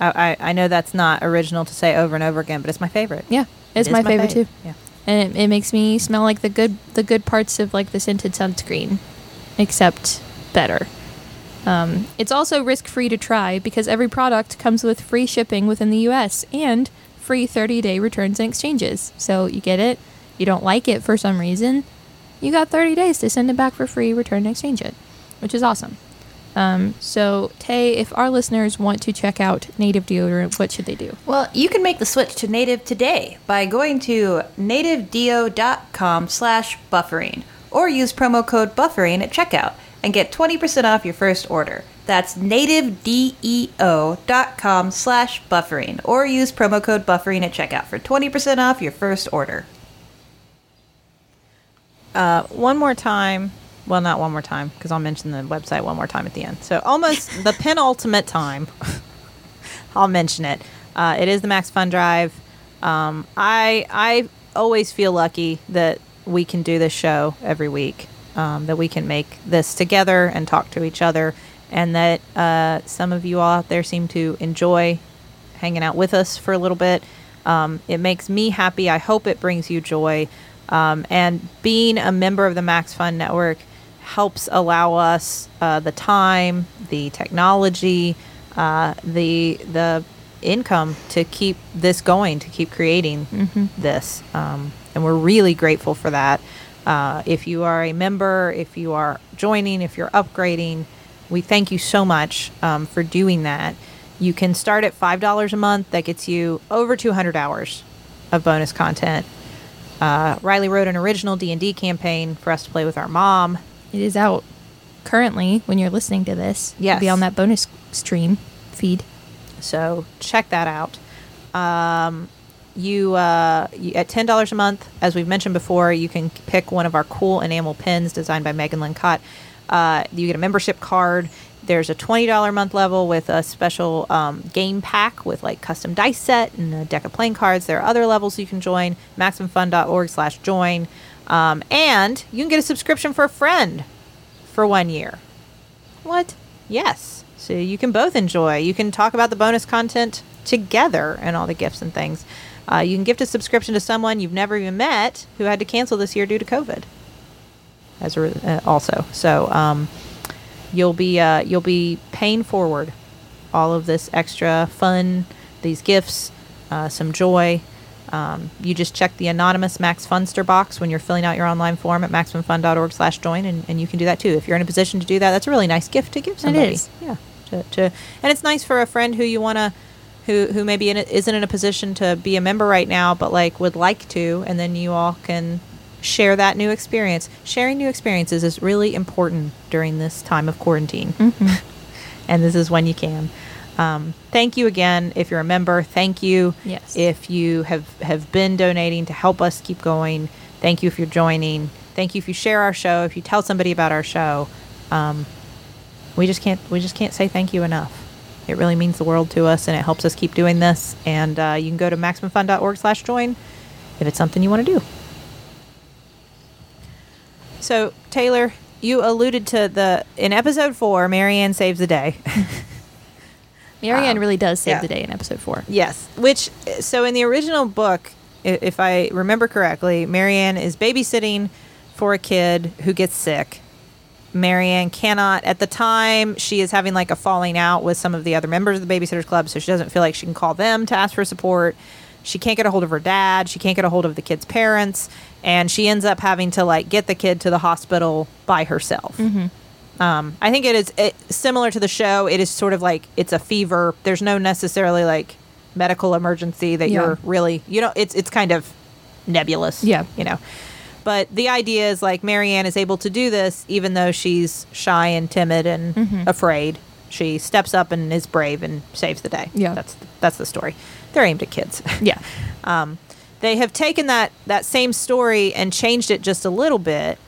Speaker 2: I, I I know that's not original to say over and over again, but it's my favorite.
Speaker 1: Yeah, it's
Speaker 2: It is
Speaker 1: my, favorite
Speaker 2: fave.
Speaker 1: too.
Speaker 2: Yeah.
Speaker 1: And it, it makes me smell like the good the good parts of like the scented sunscreen, except better. Um, it's also risk free to try because every product comes with free shipping within the U.S. and free 30 day returns and exchanges. So you get it, you don't like it for some reason, you got 30 days to send it back for free, return and exchange it, which is awesome. Um, so Tay, if our listeners want to check out native deodorant, what should they do?
Speaker 3: Well, you can make the switch to native today by going to nativedeo.com slash buffering or use promo code buffering at checkout and get 20% off your first order. That's nativedeo.com slash buffering or use promo code buffering at checkout for 20% off your first order.
Speaker 2: Uh, one more time. Well, not one more time because I'll mention the website one more time at the end. So almost the penultimate time. I'll mention it. Uh, it is the Max Fun Drive. Um, I I always feel lucky that we can do this show every week. Um, that we can make this together and talk to each other, and that uh, some of you all out there seem to enjoy hanging out with us for a little bit. Um, it makes me happy. I hope it brings you joy. Um, and being a member of the Max Fun Network helps allow us uh, the time, the technology, uh, the the income to keep this going, to keep creating this. Um, and we're really grateful for that. Uh, if you are a member, if you are joining, if you're upgrading, we thank you so much um, for doing that. You can start at five dollars a month. That gets you over 200 hours of bonus content. Uh, Riley wrote an original D and D campaign for us to play with our mom.
Speaker 1: It is out currently when you're listening to this. It'll be on that bonus stream feed.
Speaker 2: So check that out. Um, you, uh, you at ten dollars a month, as we've mentioned before, you can pick one of our cool enamel pins designed by Megan Lynn Kott. Uh, you get a membership card. There's a twenty dollar month level with a special um, game pack with like custom dice set and a deck of playing cards. There are other levels you can join. MaximumFun.org/join, um, and you can get a subscription for a friend for one year.
Speaker 1: What?
Speaker 2: Yes. So you can both enjoy. You can talk about the bonus content together and all the gifts and things. Uh, you can gift a subscription to someone you've never even met who had to cancel this year due to COVID. As a, uh, also, so um, you'll be uh, you'll be paying forward all of this extra fun, these gifts, uh, some joy. Um, you just check the anonymous Max Funster box when you're filling out your online form at maximumfun.org slash join, and, and you can do that too. If you're in a position to do that, that's a really nice gift to give somebody.
Speaker 1: is.
Speaker 2: Yeah. To, to, and it's nice for a friend who you want to, who, who maybe in a, isn't in a position to be a member right now, but like would like to, and then you all can share that new experience. Sharing new experiences is really important during this time of quarantine and this is when you can. Um, thank you again if you're a member. Thank you
Speaker 1: Yes.
Speaker 2: if you have have been donating to help us keep going. Thank you if you're joining. Thank you if you share our show. If you tell somebody about our show, um, we just can't we just can't say thank you enough. It really means the world to us, and it helps us keep doing this. And uh, you can go to maximumfun.org/join if it's something you want to do. So Taylor, you alluded to the in episode four, Mary Anne saves the day.
Speaker 1: Mary Anne
Speaker 2: Um,
Speaker 1: really does save
Speaker 2: yeah.
Speaker 1: the day in episode four.
Speaker 2: yes, which so in the original book, if I remember correctly, Mary Anne is babysitting for a kid who gets sick. Mary Anne cannot at the time she is having like a falling out with some of the other members of the babysitters club, so she doesn't feel like she can call them to ask for support. She can't get a hold of her dad. She can't get a hold of the kid's parents, and she ends up having to like get the kid to the hospital by herself. Um, I think it is it, similar to the show. It is sort of like it's a fever. There's no necessarily like medical emergency that
Speaker 1: Yeah.
Speaker 2: you're really you know it's it's kind of nebulous.
Speaker 1: Yeah.
Speaker 2: you know. But the idea is like Mary Anne is able to do this even though she's shy and timid and
Speaker 1: Mm-hmm.
Speaker 2: afraid. She steps up and is brave and saves the day.
Speaker 1: Yeah.
Speaker 2: that's that's the story. They're aimed at kids.
Speaker 1: Yeah.
Speaker 2: um, they have taken that that same story and changed it just a little bit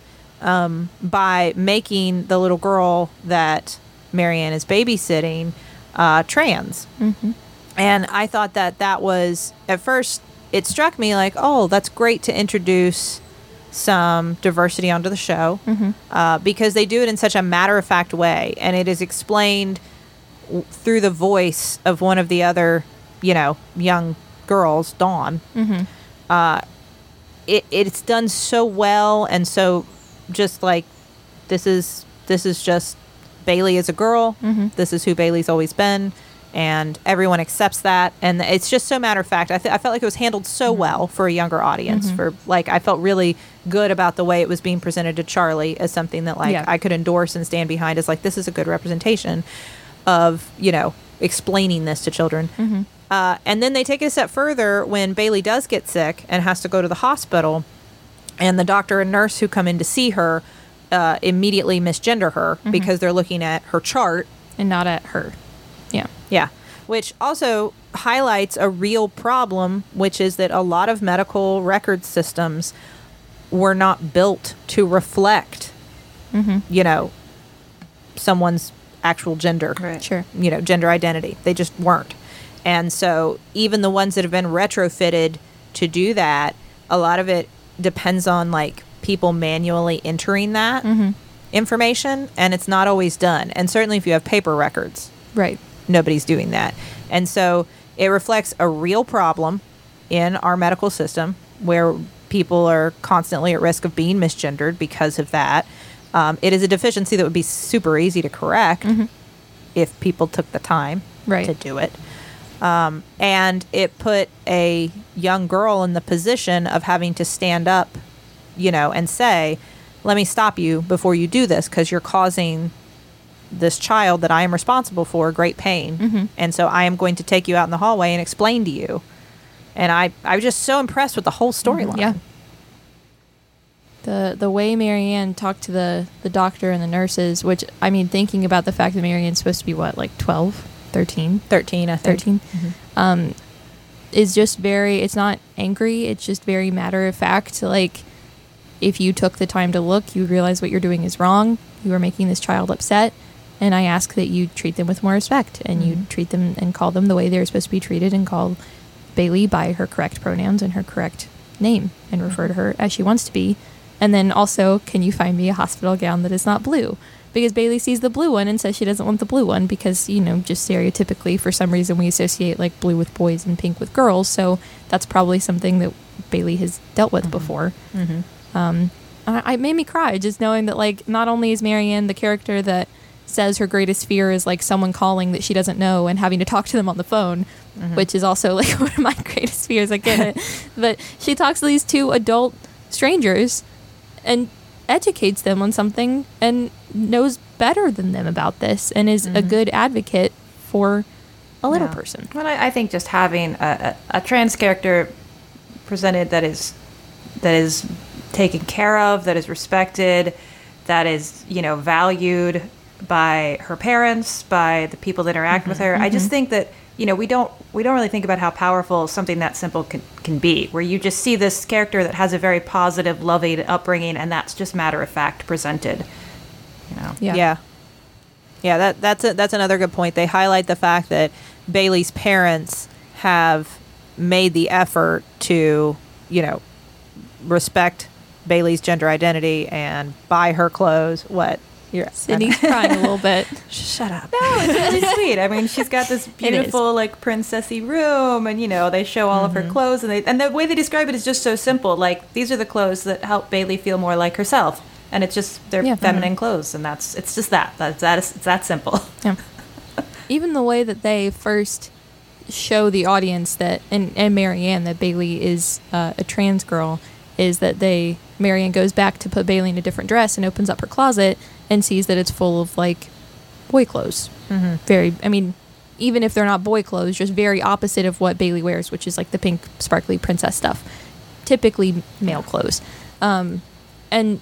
Speaker 2: um, by making the little girl that Mary Anne is babysitting uh, trans.
Speaker 1: Mm-hmm.
Speaker 2: And I thought that that was at first it struck me like, oh, that's great to introduce some diversity onto the show
Speaker 1: Mm-hmm.
Speaker 2: uh, because they do it in such a matter of fact way, and it is explained w- through the voice of one of the other, you know, young girls, Dawn.
Speaker 1: Mm-hmm.
Speaker 2: Uh, it it's done so well and so just like this is this is just Bailey is a girl.
Speaker 1: Mhm.
Speaker 2: This is who Bailey's always been, and everyone accepts that. And it's just so matter of fact. I, th- I felt like it was handled so well for a younger audience. For like, I felt really good about the way it was being presented to Charlie as something that like
Speaker 1: Yeah.
Speaker 2: I could endorse and stand behind. As like this is a good representation of you know explaining this to children.
Speaker 1: Mm-hmm.
Speaker 2: Uh, and then they take it a step further when Bailey does get sick and has to go to the hospital, and the doctor and nurse who come in to see her uh, immediately misgender her
Speaker 1: Mm-hmm.
Speaker 2: because they're looking at her chart.
Speaker 1: And not at her. Yeah.
Speaker 2: Yeah. Which also highlights a real problem, which is that a lot of medical record systems were not built to reflect,
Speaker 1: Mm-hmm.
Speaker 2: you know, someone's actual gender
Speaker 3: Right.
Speaker 1: Sure.
Speaker 2: you know, gender identity. They just weren't. And so even the ones that have been retrofitted to do that, a lot of it depends on like people manually entering that
Speaker 1: Mm-hmm.
Speaker 2: information and it's not always done. And certainly if you have paper records,
Speaker 1: Right.
Speaker 2: nobody's doing that. And so it reflects a real problem in our medical system where people are constantly at risk of being misgendered because of that. Um, it is a deficiency that would be super easy to correct if people took the time
Speaker 1: Right.
Speaker 2: to do it. Um, and it put a young girl in the position of having to stand up, you know, and say, let me stop you before you do this because you're causing this child that I am responsible for great pain.
Speaker 1: Mhm.
Speaker 2: And so I am going to take you out in the hallway and explain to you. And I, I was just so impressed with the whole storyline.
Speaker 1: Yeah. The the way Mary Anne talked to the the doctor and the nurses, which I mean, thinking about the fact that Mary Anne's supposed to be what, like 12, 13,
Speaker 2: 13, I think.
Speaker 1: 13, um, is just very. It's not angry. It's just very matter of fact. Like, if you took the time to look, you realize what you're doing is wrong. You are making this child upset, and I ask that you treat them with more respect and you
Speaker 2: Mhm.
Speaker 1: treat them and call them the way they're supposed to be treated, and call Bailey by her correct pronouns and her correct name, and refer to her as she wants to be. And then also, can you find me a hospital gown that is not blue? Because Bailey sees the blue one and says she doesn't want the blue one because, you know, just stereotypically, for some reason, we associate like blue with boys and pink with girls. So that's probably something that Bailey has dealt with before.
Speaker 2: Mhm.
Speaker 1: Um, I, it made me cry just knowing that, like, not only is Mary Anne the character that says her greatest fear is like someone calling that she doesn't know and having to talk to them on the phone, which is also like one of my greatest fears. I get it. but she talks to these two adult strangers and educates them on something and knows better than them about this and is a mm-hmm. good advocate for a little
Speaker 3: Yeah.
Speaker 1: person.
Speaker 3: Well, I, I think just having a, a, a trans character presented that is that is taken care of, that is respected, that is you know valued by her parents, by the people that interact with mm-hmm. her. I just mm-hmm. think that you know we don't we don't really think about how powerful something that simple can, can be. Where you just see this character that has a very positive, loving upbringing, and that's just matter of fact presented. You know.
Speaker 1: Yeah.
Speaker 2: Yeah. Yeah, that that's a, that's another good point. They highlight the fact that Bailey's parents have made the effort to, you know, respect Bailey's gender identity and buy her clothes. What? You're
Speaker 1: Sydnee's crying a little bit.
Speaker 2: Shut up.
Speaker 3: No, it's really sweet. I mean, she's got this beautiful, like princessy room, and you know they show all of her clothes, and they and the way they describe it is just so simple. Like these are the clothes that help Bailey feel more like herself, and it's just they're
Speaker 1: Yeah.
Speaker 3: feminine clothes, and that's it's just that that's that is it's that simple.
Speaker 1: Yeah. Even the way that they first show the audience that and and Mary Anne that Bailey is uh, a trans girl is that they Mary Anne goes back to put Bailey in a different dress and opens up her closet and sees that it's full of like boy clothes. Mm-hmm. Very, I mean, even if they're not boy clothes, just very opposite of what Bailey wears, which is like the pink sparkly princess stuff. Typically male clothes. Um, and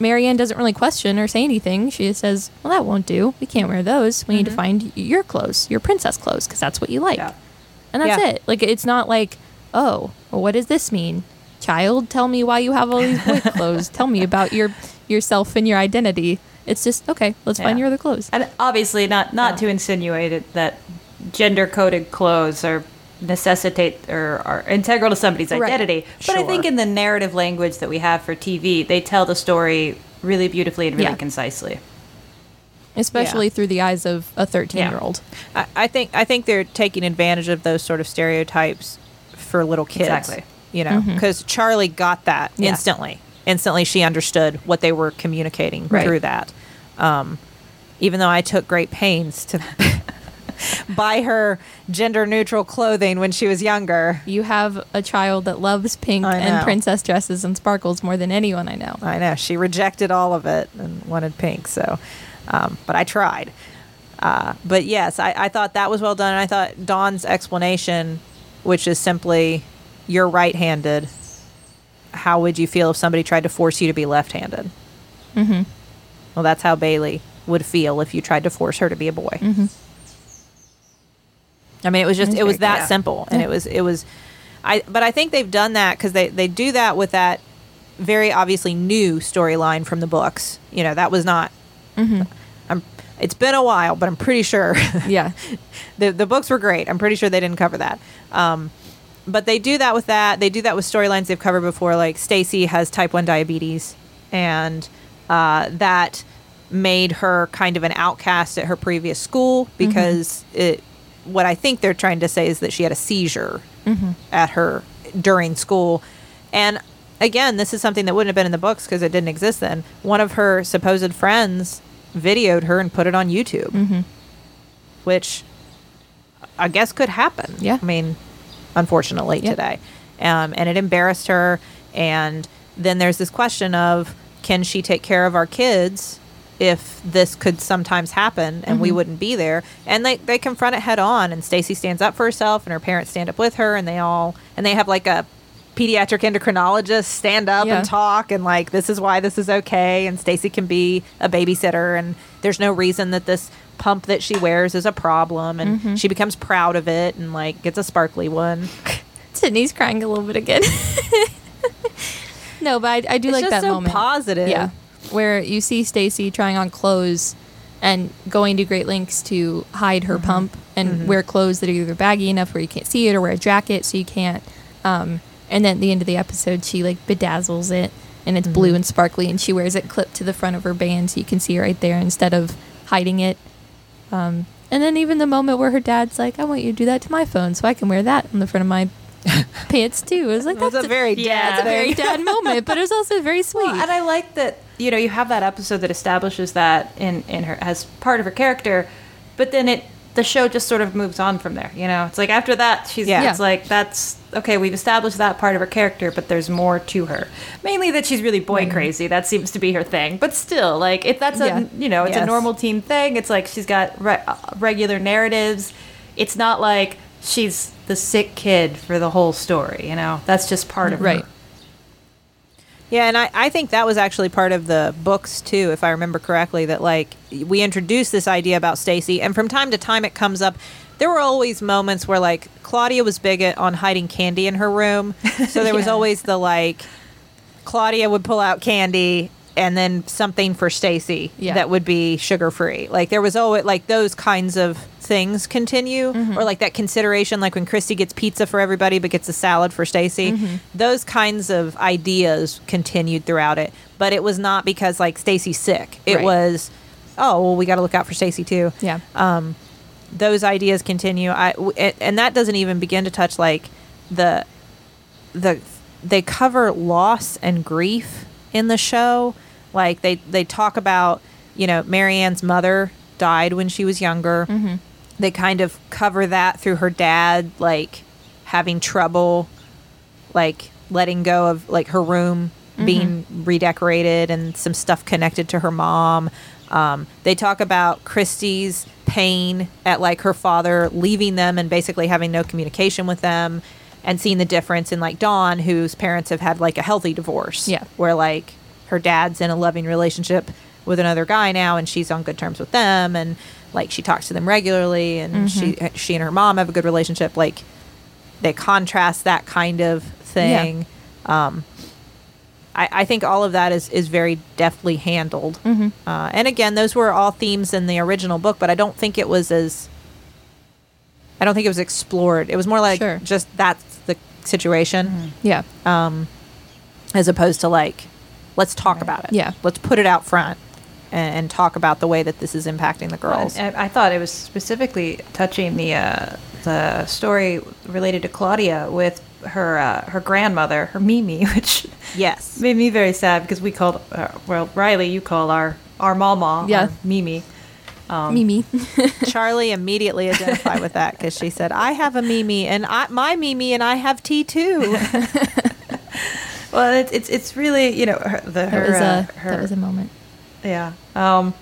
Speaker 1: Mary Anne doesn't really question or say anything. She just says, "Well, that won't do. We can't wear those. We need to find your clothes, your princess clothes, because that's what you like."
Speaker 3: Yeah.
Speaker 1: And that's
Speaker 2: Yeah.
Speaker 1: it. Like it's not like, "Oh, well, what does this mean?" Child, tell me why you have all these boy clothes. Tell me about your yourself and your identity. It's just okay. Let's find your other clothes.
Speaker 3: And obviously, not not
Speaker 2: Yeah.
Speaker 3: to insinuate it, that gender coded clothes are necessitate or are integral to somebody's
Speaker 1: Right.
Speaker 3: identity. But I think in the narrative language that we have for TV, they tell the story really beautifully and really
Speaker 1: Yeah.
Speaker 3: concisely.
Speaker 1: especially
Speaker 2: Yeah.
Speaker 1: through the eyes of a 13 year old.
Speaker 2: I, I think I think they're taking advantage of those sort of stereotypes for little kids.
Speaker 3: Exactly.
Speaker 2: You know, mm-hmm. because Charlie got that
Speaker 3: Yeah.
Speaker 2: instantly. Instantly, she understood what they were communicating
Speaker 1: Right.
Speaker 2: through that. Um, even though I took great pains to buy her gender neutral clothing when she was younger.
Speaker 1: You have a child that loves pink and princess dresses and sparkles more than anyone I know.
Speaker 2: I know she rejected all of it and wanted pink. So, um, but I tried. Uh, but yes, I, I thought that was well done. And I thought Dawn's explanation, which is simply, "You're right-handed. How would you feel if somebody tried to force you to be left-handed?"
Speaker 1: Mm-hmm.
Speaker 2: Well, that's how Bailey would feel if you tried to force her to be a boy.
Speaker 1: Mm-hmm.
Speaker 2: I mean, it was just it was that
Speaker 3: yeah.
Speaker 2: simple, and
Speaker 1: Yeah.
Speaker 2: it was it was, I. But I think they've done that because they they do that with that very obviously new storyline from the books. You know, that was not.
Speaker 1: Mm-hmm.
Speaker 2: I'm. It's been a while, but I'm pretty sure
Speaker 1: Yeah.
Speaker 2: the the books were great. I'm pretty sure they didn't cover that. Um, but they do that with that. They do that with storylines they've covered before. Like Stacey has type one diabetes, and uh, that made her kind of an outcast at her previous school because it. What I think they're trying to say is that she had a seizure at her during school, and again, this is something that wouldn't have been in the books because it didn't exist then. One of her supposed friends videoed her and put it on YouTube
Speaker 1: Mm-hmm.
Speaker 2: which I guess could happen.
Speaker 1: Yeah.
Speaker 2: I mean, unfortunately
Speaker 1: Yeah.
Speaker 2: today. Um, and it embarrassed her. And then there's this question of can she take care of our kids if this could sometimes happen and we
Speaker 1: Mhm.
Speaker 2: wouldn't be there? And they, they confront it head on. And Stacey stands up for herself and her parents stand up with her. And they all, and they have like a pediatric endocrinologist stand up
Speaker 1: Yeah.
Speaker 2: and talk and like this is why this is okay and Stacey can be a babysitter and there's no reason that this pump that she wears is a problem and
Speaker 1: Mhm.
Speaker 2: she becomes proud of it and like gets a sparkly one.
Speaker 1: Sydnee's crying a little bit again. no, but I, I do
Speaker 2: It's
Speaker 1: like
Speaker 2: just
Speaker 1: that
Speaker 2: so
Speaker 1: moment.
Speaker 2: positive.
Speaker 1: Yeah, where you see Stacey trying on clothes and going to great lengths to hide her pump and wear clothes that are either baggy enough where you can't see it or wear a jacket so you can't. Um, and then at the end of the episode, she like bedazzles it and it's blue and sparkly and she wears it clipped to the front of her band so you can see it right there instead of hiding it. Um, and then even the moment where her dad's like, "I want you to do that to my phone so I can wear that on the front of my pants too." It was like
Speaker 2: It was
Speaker 1: that's
Speaker 2: a very
Speaker 3: yeah,
Speaker 2: dad
Speaker 1: that's a very dad moment, but it was also very sweet.
Speaker 3: Well, and I like that you know you have that episode that establishes that in in her as part of her character, but then it the show just sort of moves on from there. You know, it's like after that she's
Speaker 2: Yeah.
Speaker 3: it's like that's okay. We've established that part of her character, but there's more to her. Mainly that she's really boy crazy. That seems to be her thing. But still, like if that's
Speaker 1: Yeah.
Speaker 3: a you know it's a normal teen thing. It's like she's got re- uh, regular narratives. It's not like she's the sick kid for the whole story. You know, that's just part of
Speaker 1: Right.
Speaker 3: her.
Speaker 2: Yeah, and I, I think that was actually part of the books too, if I remember correctly, that like we introduced this idea about Stacey and from time to time it comes up there were always moments where like Claudia was big at, on hiding candy in her room. So there was always the like Claudia would pull out candy and then something for Stacey
Speaker 1: Yeah.
Speaker 2: that would be sugar free. Like there was always like those kinds of things continue,
Speaker 1: Mm-hmm.
Speaker 2: or like that consideration, like when Kristy gets pizza for everybody but gets a salad for Stacey.
Speaker 1: Mm-hmm.
Speaker 2: Those kinds of ideas continued throughout it, but it was not because like Stacey's sick. It
Speaker 1: Right.
Speaker 2: was, oh well, we got to look out for Stacey too
Speaker 1: Yeah.
Speaker 2: Um those ideas continue. I w- and that doesn't even begin to touch like the the they cover loss and grief in the show. Like they they talk about you know Mary Anne's mother died when she was younger. They kind of cover that through her dad like having trouble like letting go of like her room being redecorated and some stuff connected to her mom. Um, they talk about Kristy's pain at like her father leaving them and basically having no communication with them and seeing the difference in like Dawn, whose parents have had like a healthy divorce.
Speaker 1: Yeah.
Speaker 2: Where like her dad's in a loving relationship with another guy now and she's on good terms with them and like she talks to them regularly and she she and her mom have a good relationship. Like they contrast that kind of thing. Um, I, I think all of that is, is very deftly handled.
Speaker 1: Mm-hmm.
Speaker 2: Uh, and again, those were all themes in the original book, but I don't think it was as. I don't think it was explored. It was more like
Speaker 1: Sure. Mm-hmm.
Speaker 2: just that's the situation,
Speaker 1: Yeah.
Speaker 2: as opposed to like, let's talk about it.
Speaker 1: Yeah.
Speaker 2: let's put it out front and, and talk about the way that this is impacting the girls.
Speaker 3: And I I thought it was specifically touching the uh, the story related to Claudia with her uh, her grandmother, her Mimi, which
Speaker 2: yes,
Speaker 3: made me very sad because we called uh, well Rileigh, you call our our mama,
Speaker 1: Yeah.
Speaker 3: our Mimi. Um,
Speaker 1: Mimi.
Speaker 2: Charlie immediately identified with that because she said, "I have a Mimi, and I, my Mimi, and I have tea too."
Speaker 3: Well, it's it's it's really you know her, the
Speaker 1: that
Speaker 3: her,
Speaker 1: was
Speaker 3: uh,
Speaker 1: a
Speaker 3: her
Speaker 1: that was a moment.
Speaker 3: Yeah. Um,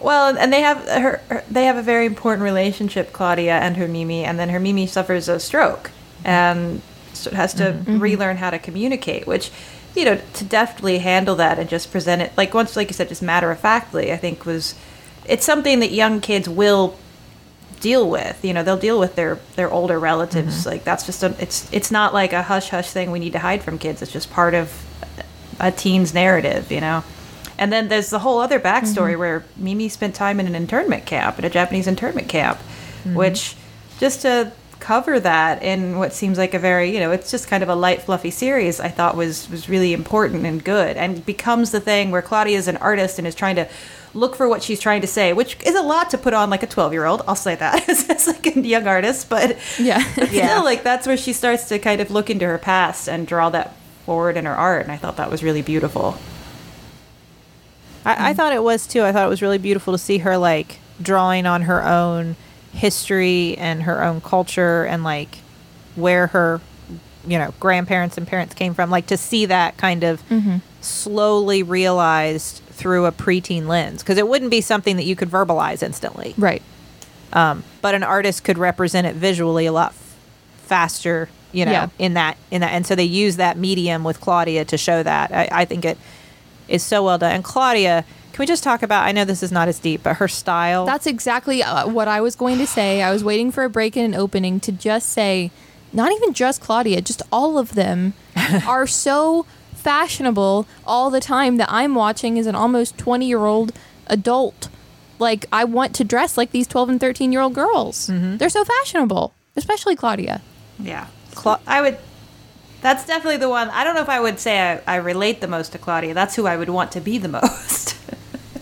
Speaker 3: well, and they have her, her. They have a very important relationship, Claudia and her Mimi, and then her Mimi suffers a stroke and so has to relearn how to communicate. Which, you know, to deftly handle that and just present it like once, like you said, just matter of factly. I think was it's something that young kids will deal with. You know, they'll deal with their their older relatives. Mm-hmm. Like that's just a. It's it's not like a hush hush thing we need to hide from kids. It's just part of a teen's narrative, you know. And then there's the whole other backstory mm-hmm. where Mimi spent time in an internment camp, at a Japanese internment camp, mm-hmm. which just to cover that in what seems like a very, you know, it's just kind of a light, fluffy series. I thought was was really important and good, and becomes the thing where Claudia is an artist and is trying to look for what she's trying to say, which is a lot to put on like a 12 year old. I'll say that as like a young artist, but
Speaker 1: Yeah.
Speaker 3: but
Speaker 2: Yeah.
Speaker 3: still, like that's where she starts to kind of look into her past and draw that forward in her art, and I thought that was really beautiful.
Speaker 2: I, I thought it was too. I thought it was really beautiful to see her like drawing on her own history and her own culture and like where her you know grandparents and parents came from. Like to see that kind of mm-hmm. slowly realized through a preteen lens because it wouldn't be something that you could verbalize instantly.
Speaker 1: Right.
Speaker 2: Um, but an artist could represent it visually a lot f- faster, you know,
Speaker 1: Yeah.
Speaker 2: in that in that. And so they use that medium with Claudia to show that. I, I think it is so well done. And Claudia, can we just talk about? I know this is not as deep, but her style.
Speaker 1: That's exactly uh, what I was going to say. I was waiting for a break in an opening to just say, not even just Claudia, just all of them are so fashionable all the time that I'm watching as an almost 20 year old adult. Like, I want to dress like these 12 and 13 year old girls. They're so fashionable, especially Claudia.
Speaker 3: Yeah.
Speaker 2: Cla-
Speaker 3: I would. That's definitely the one. I don't know if I would say I, I relate the most to Claudia. That's who I would want to be the most.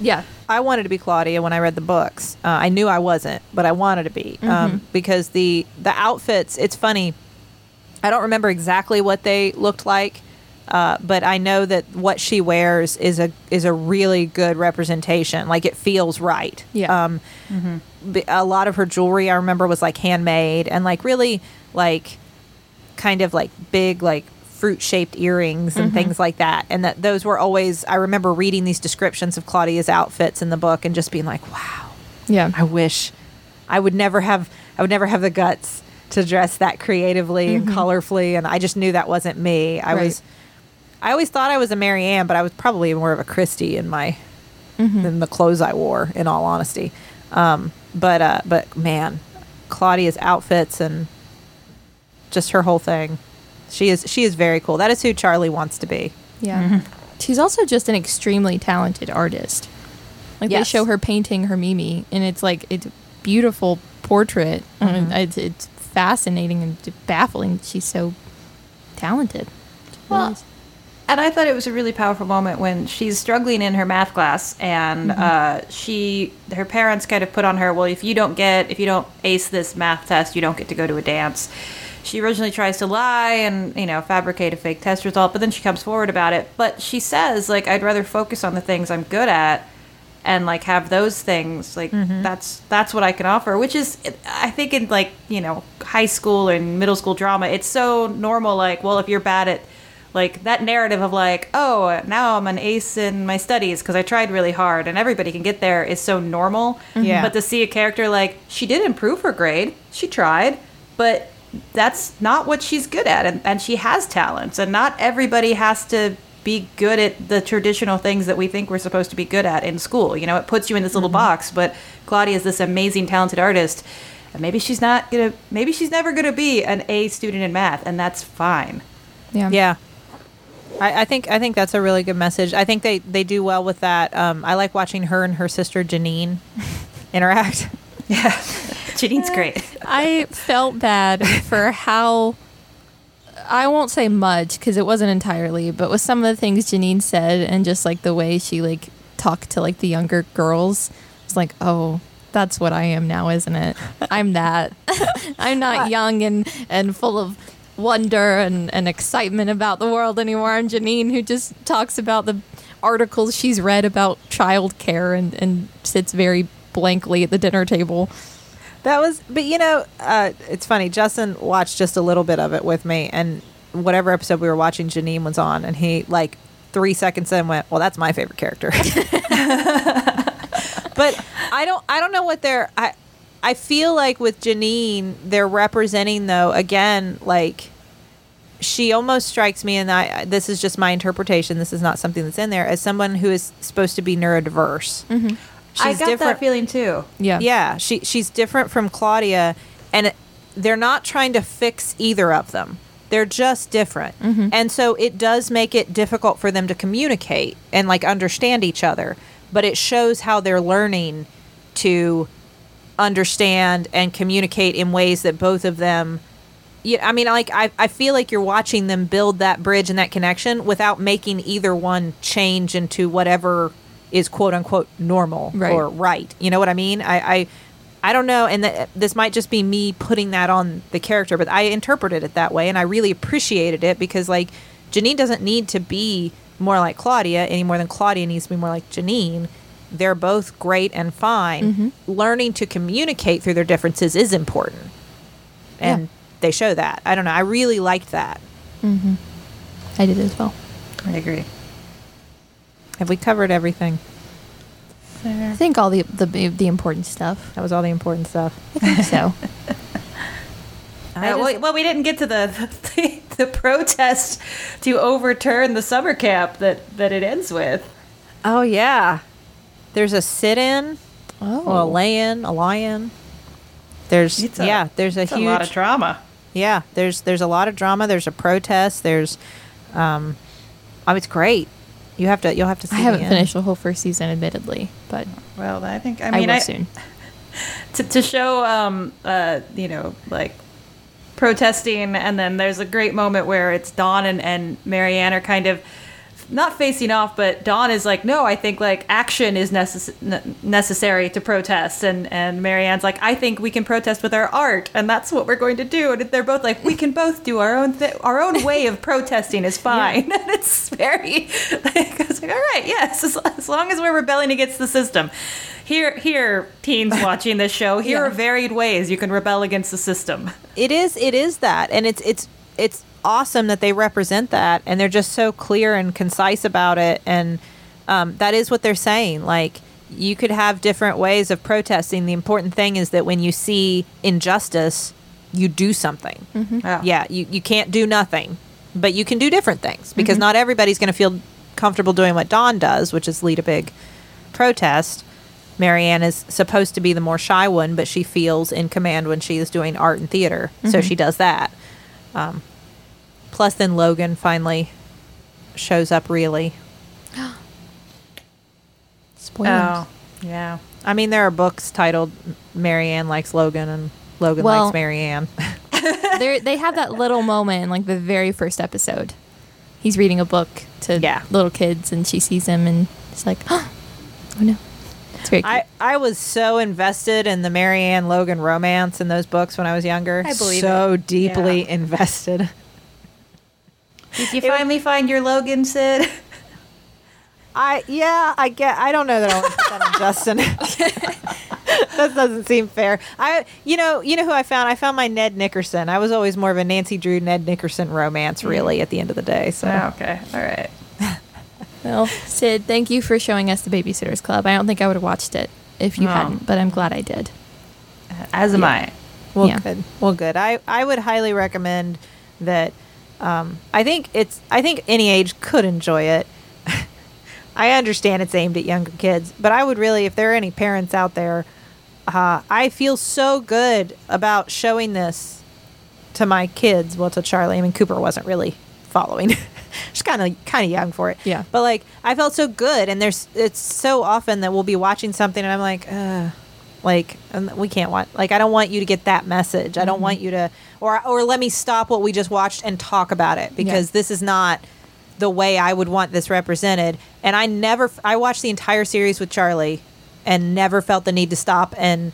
Speaker 1: Yeah.
Speaker 2: I wanted to be Claudia when I read the books. Uh, I knew I wasn't, but I wanted to be um, because the the outfits. It's funny. I don't remember exactly what they looked like, uh, but I know that what she wears is a is a really good representation. Like it feels right.
Speaker 1: Yeah.
Speaker 2: Um, b- a lot of her jewelry I remember was like handmade and like really like kind of like big like fruit shaped earrings and things like that and that those were always I remember reading these descriptions of Claudia's outfits in the book and just being like wow
Speaker 1: Yeah.
Speaker 2: I wish I would never have I would never have the guts to dress that creatively and colorfully and I just knew that wasn't me I
Speaker 1: Right.
Speaker 2: was I always thought I was a Mary Anne but I was probably more of a Kristy in my than the clothes I wore in all honesty um, but uh, but man Claudia's outfits and just her whole thing she is she is very cool that is who Charlie wants to be
Speaker 1: Yeah. She's also just an extremely talented artist. Like
Speaker 2: Yes.
Speaker 1: they show her painting her Mimi, and it's like it's a beautiful portrait. and
Speaker 2: Mhm.
Speaker 1: it's, it's fascinating and baffling. She's so talented. She
Speaker 3: Well,
Speaker 1: is.
Speaker 3: And I thought it was a really powerful moment when she's struggling in her math class, and uh, she, her parents kind of put on her, well, if you don't get, if you don't ace this math test, you don't get to go to a dance. She originally tries to lie and you know fabricate a fake test result, but then she comes forward about it. But she says like, I'd rather focus on the things I'm good at, and like have those things. Like that's that's what I can offer, which is I think in like you know high school and middle school drama, it's so normal. Like, well, if you're bad at like that narrative of like oh now i'm an ace in my studies because i tried really hard and everybody can get there is so normal. Mm-hmm.
Speaker 2: Yeah.
Speaker 3: but to see a character like she did improve her grade. She tried but that's not what she's good at and, and she has talents and not everybody has to be good at the traditional things that we think we're supposed to be good at in school. You know it puts you in this little mm-hmm. box but claudia is this amazing talented artist and maybe she's not gonna maybe she's never gonna be an a student in math and that's fine.
Speaker 1: Yeah,
Speaker 2: Yeah. I, I think I think that's a really good message. I think they, they do well with that. Um, I like watching her and her sister Janine interact.
Speaker 3: yeah janine's great
Speaker 1: I felt bad for how I won't say much because it wasn't entirely, but with some of the things Janine said and just like the way she like talked to like the younger girls, it's like, oh, that's what I am now, isn't it? I'm that. I'm not young and and full of wonder and, and excitement about the world anymore. I'm Janine who just talks about the articles she's read about childcare and, and sits very blankly at the dinner table.
Speaker 2: That was, but you know, uh, it's funny. Justin watched just a little bit of it with me, and whatever episode we were watching, Janine was on, and he like three seconds in went, "Well, that's my favorite character." but I don't, I don't know what they're. I, I feel like with Janine, they're representing though again, like she almost strikes me, and I. This is just my interpretation. This is not something that's in there as someone who is supposed to be neurodiverse.
Speaker 1: Mm-hmm.
Speaker 3: I got that feeling too.
Speaker 1: Yeah.
Speaker 2: Yeah, she she's different from Claudia, and they're not trying to fix either of them. They're just different,
Speaker 1: Mhm.
Speaker 2: and so it does make it difficult for them to communicate and like understand each other. But it shows how they're learning to understand and communicate in ways that both of them. Yeah, I mean, like I, I feel like you're watching them build that bridge and that connection without making either one change into whatever is quote unquote normal
Speaker 1: Right.
Speaker 2: or right. You know what I mean? I, I, I don't know, and th- this might just be me putting that on the character, but I interpreted it that way, and I really appreciated it because like Janine doesn't need to be more like Claudia any more than Claudia needs to be more like Janine. They're both great and fine.
Speaker 1: Mhm.
Speaker 2: Learning to communicate through their differences is important, and
Speaker 1: Yeah.
Speaker 2: they show that. I don't know. I really liked that.
Speaker 1: Mm-hmm. I did as well.
Speaker 3: I agree.
Speaker 2: Have we covered everything?
Speaker 1: I think all the the the important stuff.
Speaker 2: That was all the important stuff.
Speaker 1: I think so.
Speaker 2: I
Speaker 3: Uh,
Speaker 2: just-
Speaker 3: well, well, we didn't get to the, the the protest to overturn the summer camp that that it ends with.
Speaker 2: oh yeah, there's a sit-in.
Speaker 1: Oh,
Speaker 2: a lay-in, a lie-in. There's
Speaker 3: a-
Speaker 2: yeah, there's a huge
Speaker 3: a lot of drama.
Speaker 2: yeah. There's there's a lot of drama. There's a protest. There's, um, oh, it's great. You have to you'll have to see.
Speaker 1: I haven't
Speaker 2: the
Speaker 1: finished the whole first season, admittedly, but
Speaker 3: Well, I think I
Speaker 1: I,
Speaker 3: mean
Speaker 1: will
Speaker 3: I,
Speaker 1: soon.
Speaker 3: to to show um uh you know like protesting and then there's a great moment where it's Dawn and, and Mary Anne are kind of not facing off but Dawn is like no I think like action is necess- ne- necessary to protest. And and Mary Anne's like I think we can protest with our art and that's what we're going to do. And they're both like we can both do our own th- our own way of protesting is fine. And it's very like, I was like all right yes as, as long as we're rebelling against the system. Here here teens watching this show here
Speaker 1: Yeah.
Speaker 3: are varied ways you can rebel against the system.
Speaker 2: It is it is that, and it's it's it's awesome that they represent that, and they're just so clear and concise about it, and um, that is what they're saying. Like you could have different ways of protesting. The important thing is that when you see injustice, you do something.
Speaker 3: yeah
Speaker 2: yeah you, you can't do nothing but you can do different things because not everybody's going to feel comfortable doing what dawn does which is lead a big protest Mary Anne is supposed to be the more shy one but she feels in command when she is doing art and theater so she does that um, plus then logan finally shows up really
Speaker 1: Spoilers.
Speaker 3: Oh, yeah.
Speaker 2: I mean, there are books titled Mary Anne likes Logan and Logan
Speaker 1: Well-
Speaker 2: likes Mary Anne.
Speaker 1: They they have that little moment in like the very first episode. He's reading a book to
Speaker 2: Yeah.
Speaker 1: little kids, and she sees him, and it's like, oh no, it's very cute.
Speaker 2: I, I was so invested in the Mary Anne Logan romance in those books when I was younger.
Speaker 3: I believe
Speaker 2: so
Speaker 3: it.
Speaker 2: deeply
Speaker 3: Yeah.
Speaker 2: invested.
Speaker 3: Did you finally find your Logan, Sid?
Speaker 2: I yeah, I get. I don't know that I want to put that on Justin. that doesn't seem fair. I you know you know who I found? I found my Ned Nickerson. I was always more of a Nancy Drew Ned Nickerson romance, mm. really. At the end of the day, so
Speaker 3: Oh, okay. All right.
Speaker 1: well, Sid, thank you for showing us the Babysitters Club. I don't think I would have watched it if you
Speaker 3: No.
Speaker 1: hadn't, but I'm glad I did.
Speaker 3: As am I.
Speaker 2: well,
Speaker 1: Yeah.
Speaker 2: good. Well, good. I I would highly recommend that. Um, I think it's. I think any age could enjoy it. I understand it's aimed at younger kids, but I would really, if there are any parents out there, uh, I feel so good about showing this to my kids. Well, to Charlie. I mean, Cooper wasn't really following. She's kind of kind of young for it.
Speaker 1: Yeah.
Speaker 2: But like, I felt so good, and there's it's so often that we'll be watching something, and I'm like, uh, like and we can't want like I don't want you to get that message. I don't want you to, or or let me stop what we just watched and talk about it because this is not the way I would want this represented. And I never, I watched the entire series with Charlie, and never felt the need to stop and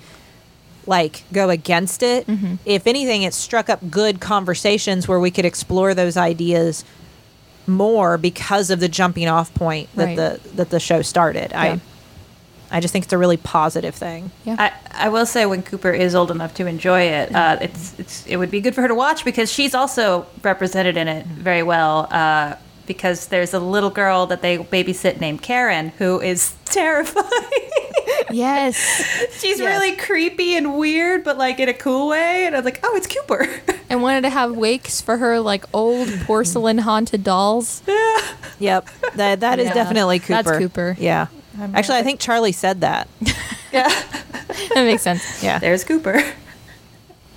Speaker 2: like go against it. Mm-hmm. If anything, it struck up good conversations where we could explore those ideas more because of the jumping off point that
Speaker 1: Right.
Speaker 2: the that the show started.
Speaker 1: Yeah.
Speaker 2: I I just think it's a really positive thing.
Speaker 1: Yeah.
Speaker 3: I, I will say when Cooper is old enough to enjoy it, uh, it's it's it would be good for her to watch because she's also represented in it very well. Uh, because there's a little girl that they babysit named Karen who is terrifying.
Speaker 1: yes.
Speaker 3: she's
Speaker 2: Yes.
Speaker 3: really creepy and weird, but like in a cool way. And I was like, oh, it's Cooper.
Speaker 1: And wanted to have wakes for her like old porcelain haunted dolls. Yeah.
Speaker 2: Yep, that that is
Speaker 1: Yeah.
Speaker 2: definitely Cooper.
Speaker 1: That's Cooper.
Speaker 2: Yeah,
Speaker 3: I'm
Speaker 2: actually, I think Charlie said that.
Speaker 3: yeah,
Speaker 1: That makes sense.
Speaker 2: Yeah.
Speaker 3: there's Cooper.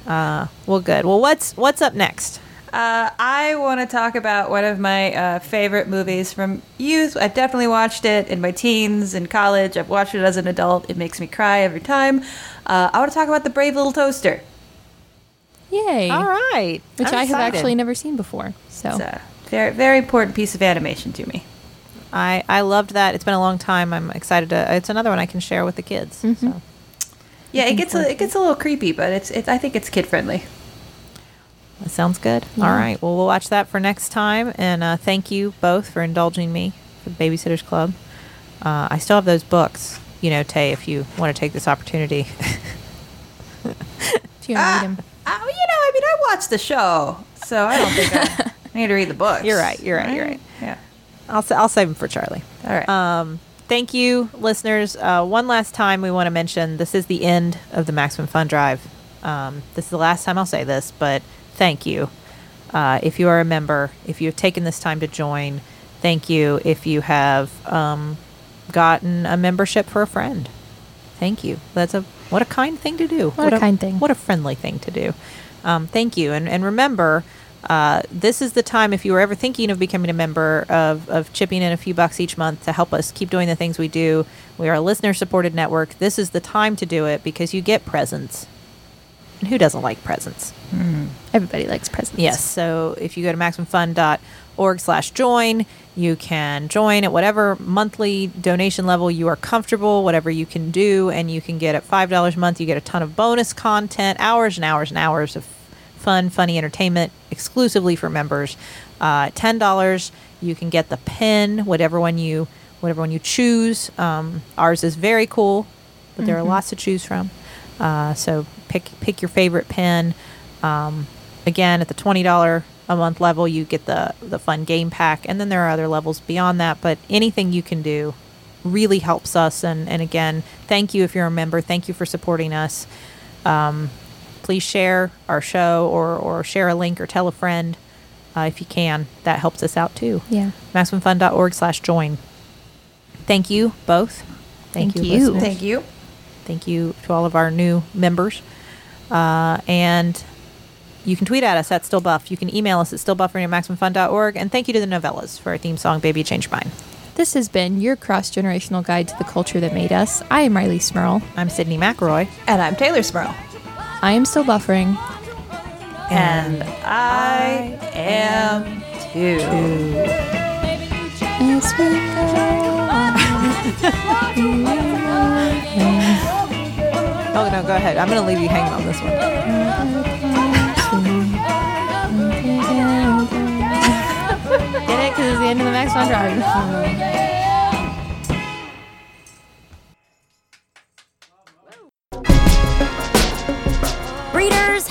Speaker 2: Uh, well, good. Well, what's what's up next?
Speaker 3: Uh, I want to talk about one of my uh, favorite movies from youth. I've definitely watched it in my teens and college. I've watched it as an adult. It makes me cry every time. Uh, I want to talk about The Brave Little Toaster.
Speaker 1: Yay.
Speaker 2: All right,
Speaker 1: Which
Speaker 2: I'm
Speaker 1: I have
Speaker 2: excited.
Speaker 1: actually never seen before. So
Speaker 3: It's a very, very important piece of animation to me.
Speaker 2: I I loved that. It's been a long time. I'm excited to. It's another one I can share with the kids.
Speaker 1: Mhm.
Speaker 2: So.
Speaker 3: Yeah, it gets a, it gets a little creepy, but it's it's I think it's kid friendly.
Speaker 2: That sounds good.
Speaker 1: Yeah.
Speaker 2: All right. Well, we'll watch that for next time. And uh, thank you both for indulging me for the Babysitters Club. Uh, I still have those books. You know, Tay, if you want to take this opportunity.
Speaker 1: Do you want to read 'em.
Speaker 3: Uh, you know, I mean, I watched the show, so I don't think I, I need to read the books.
Speaker 2: You're right, you're right, you're right. I'll, I'll save them for Charlie.
Speaker 3: All right.
Speaker 2: Um, thank you, listeners. Uh, one last time, we want to mention this is the end of the Maximum Fun Drive. Um, this is the last time I'll say this, but thank you. Uh, if you are a member, if you have taken this time to join, thank you. If you have um, gotten a membership for a friend, thank you. That's a what a kind thing to do.
Speaker 1: What a kind thing.
Speaker 2: What a friendly thing to do. Um, thank you, and and remember. Uh, this is the time if you were ever thinking of becoming a member of, of chipping in a few bucks each month to help us keep doing the things we do we are a listener supported network this is the time to do it because you get presents and who doesn't like presents
Speaker 1: Everybody likes presents.
Speaker 2: Yes. So if you go to maximumfun.org slash join, you can join at whatever monthly donation level you are comfortable, whatever you can do, and you can get at five dollars a month, you get a ton of bonus content, hours and hours and hours of fun, funny entertainment exclusively for members. Uh, Ten dollars, you can get the pen, whatever one you whatever one you choose. Um, ours is very cool, but there are lots to choose from. Uh, so pick pick your favorite pen. Um, again, at the twenty dollar a month level, you get the the fun game pack, and then there are other levels beyond that. But anything you can do really helps us. And and again, thank you if you're a member. Thank you for supporting us. Um, please share our show or or share a link or tell a friend uh, if you can. That helps us out too.
Speaker 1: Yeah.
Speaker 2: MaximumFun.org slash join. Thank you both. Thank,
Speaker 1: Thank
Speaker 2: you.
Speaker 1: you.
Speaker 3: Thank you.
Speaker 2: Thank you to all of our new members. Uh, and you can tweet at us at stillbuff. You can email us at stillbuffering at maximumfun.org. And thank you to the Nouvellas for our theme song, Baby Change Mine.
Speaker 1: This has been your cross generational guide to the culture that made us. I am Rileigh Smirl.
Speaker 2: I'm Sydnee McElroy.
Speaker 3: And I'm Taylor Smirl.
Speaker 1: I am still buffering.
Speaker 3: And I am too.
Speaker 1: As we go
Speaker 2: Oh, no, go ahead. I'm going to leave you hanging on this one.
Speaker 1: Get it? Because it's the end of the Max Fun Drive.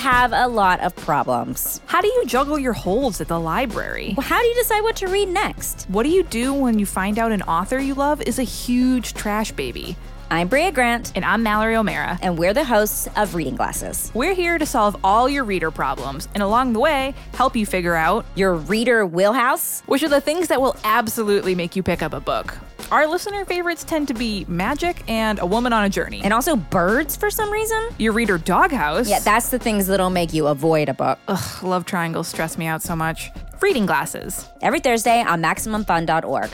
Speaker 4: Have a lot of problems.
Speaker 5: How do you juggle your holds at the library?
Speaker 4: Well, how do you decide what to read next?
Speaker 5: What do you do when you find out an author you love is a huge trash baby?
Speaker 4: I'm Brea Grant,
Speaker 5: And I'm Mallory O'Meara.
Speaker 4: and we're the hosts of Reading Glasses,
Speaker 5: We're here to solve all your reader problems and along the way, help you figure out
Speaker 4: your reader wheelhouse.
Speaker 5: which are the things that will absolutely make you pick up a book. Our listener favorites tend to be magic and a woman on a journey.
Speaker 4: And also birds for some reason.
Speaker 5: your reader doghouse.
Speaker 4: Yeah, that's the things that'll make you avoid a book.
Speaker 5: Ugh, love triangles stress me out so much. Reading glasses.
Speaker 4: Every Thursday on MaximumFun.org.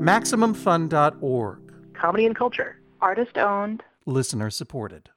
Speaker 6: MaximumFun.org.
Speaker 7: Comedy and culture. Artist owned.
Speaker 6: Listener supported.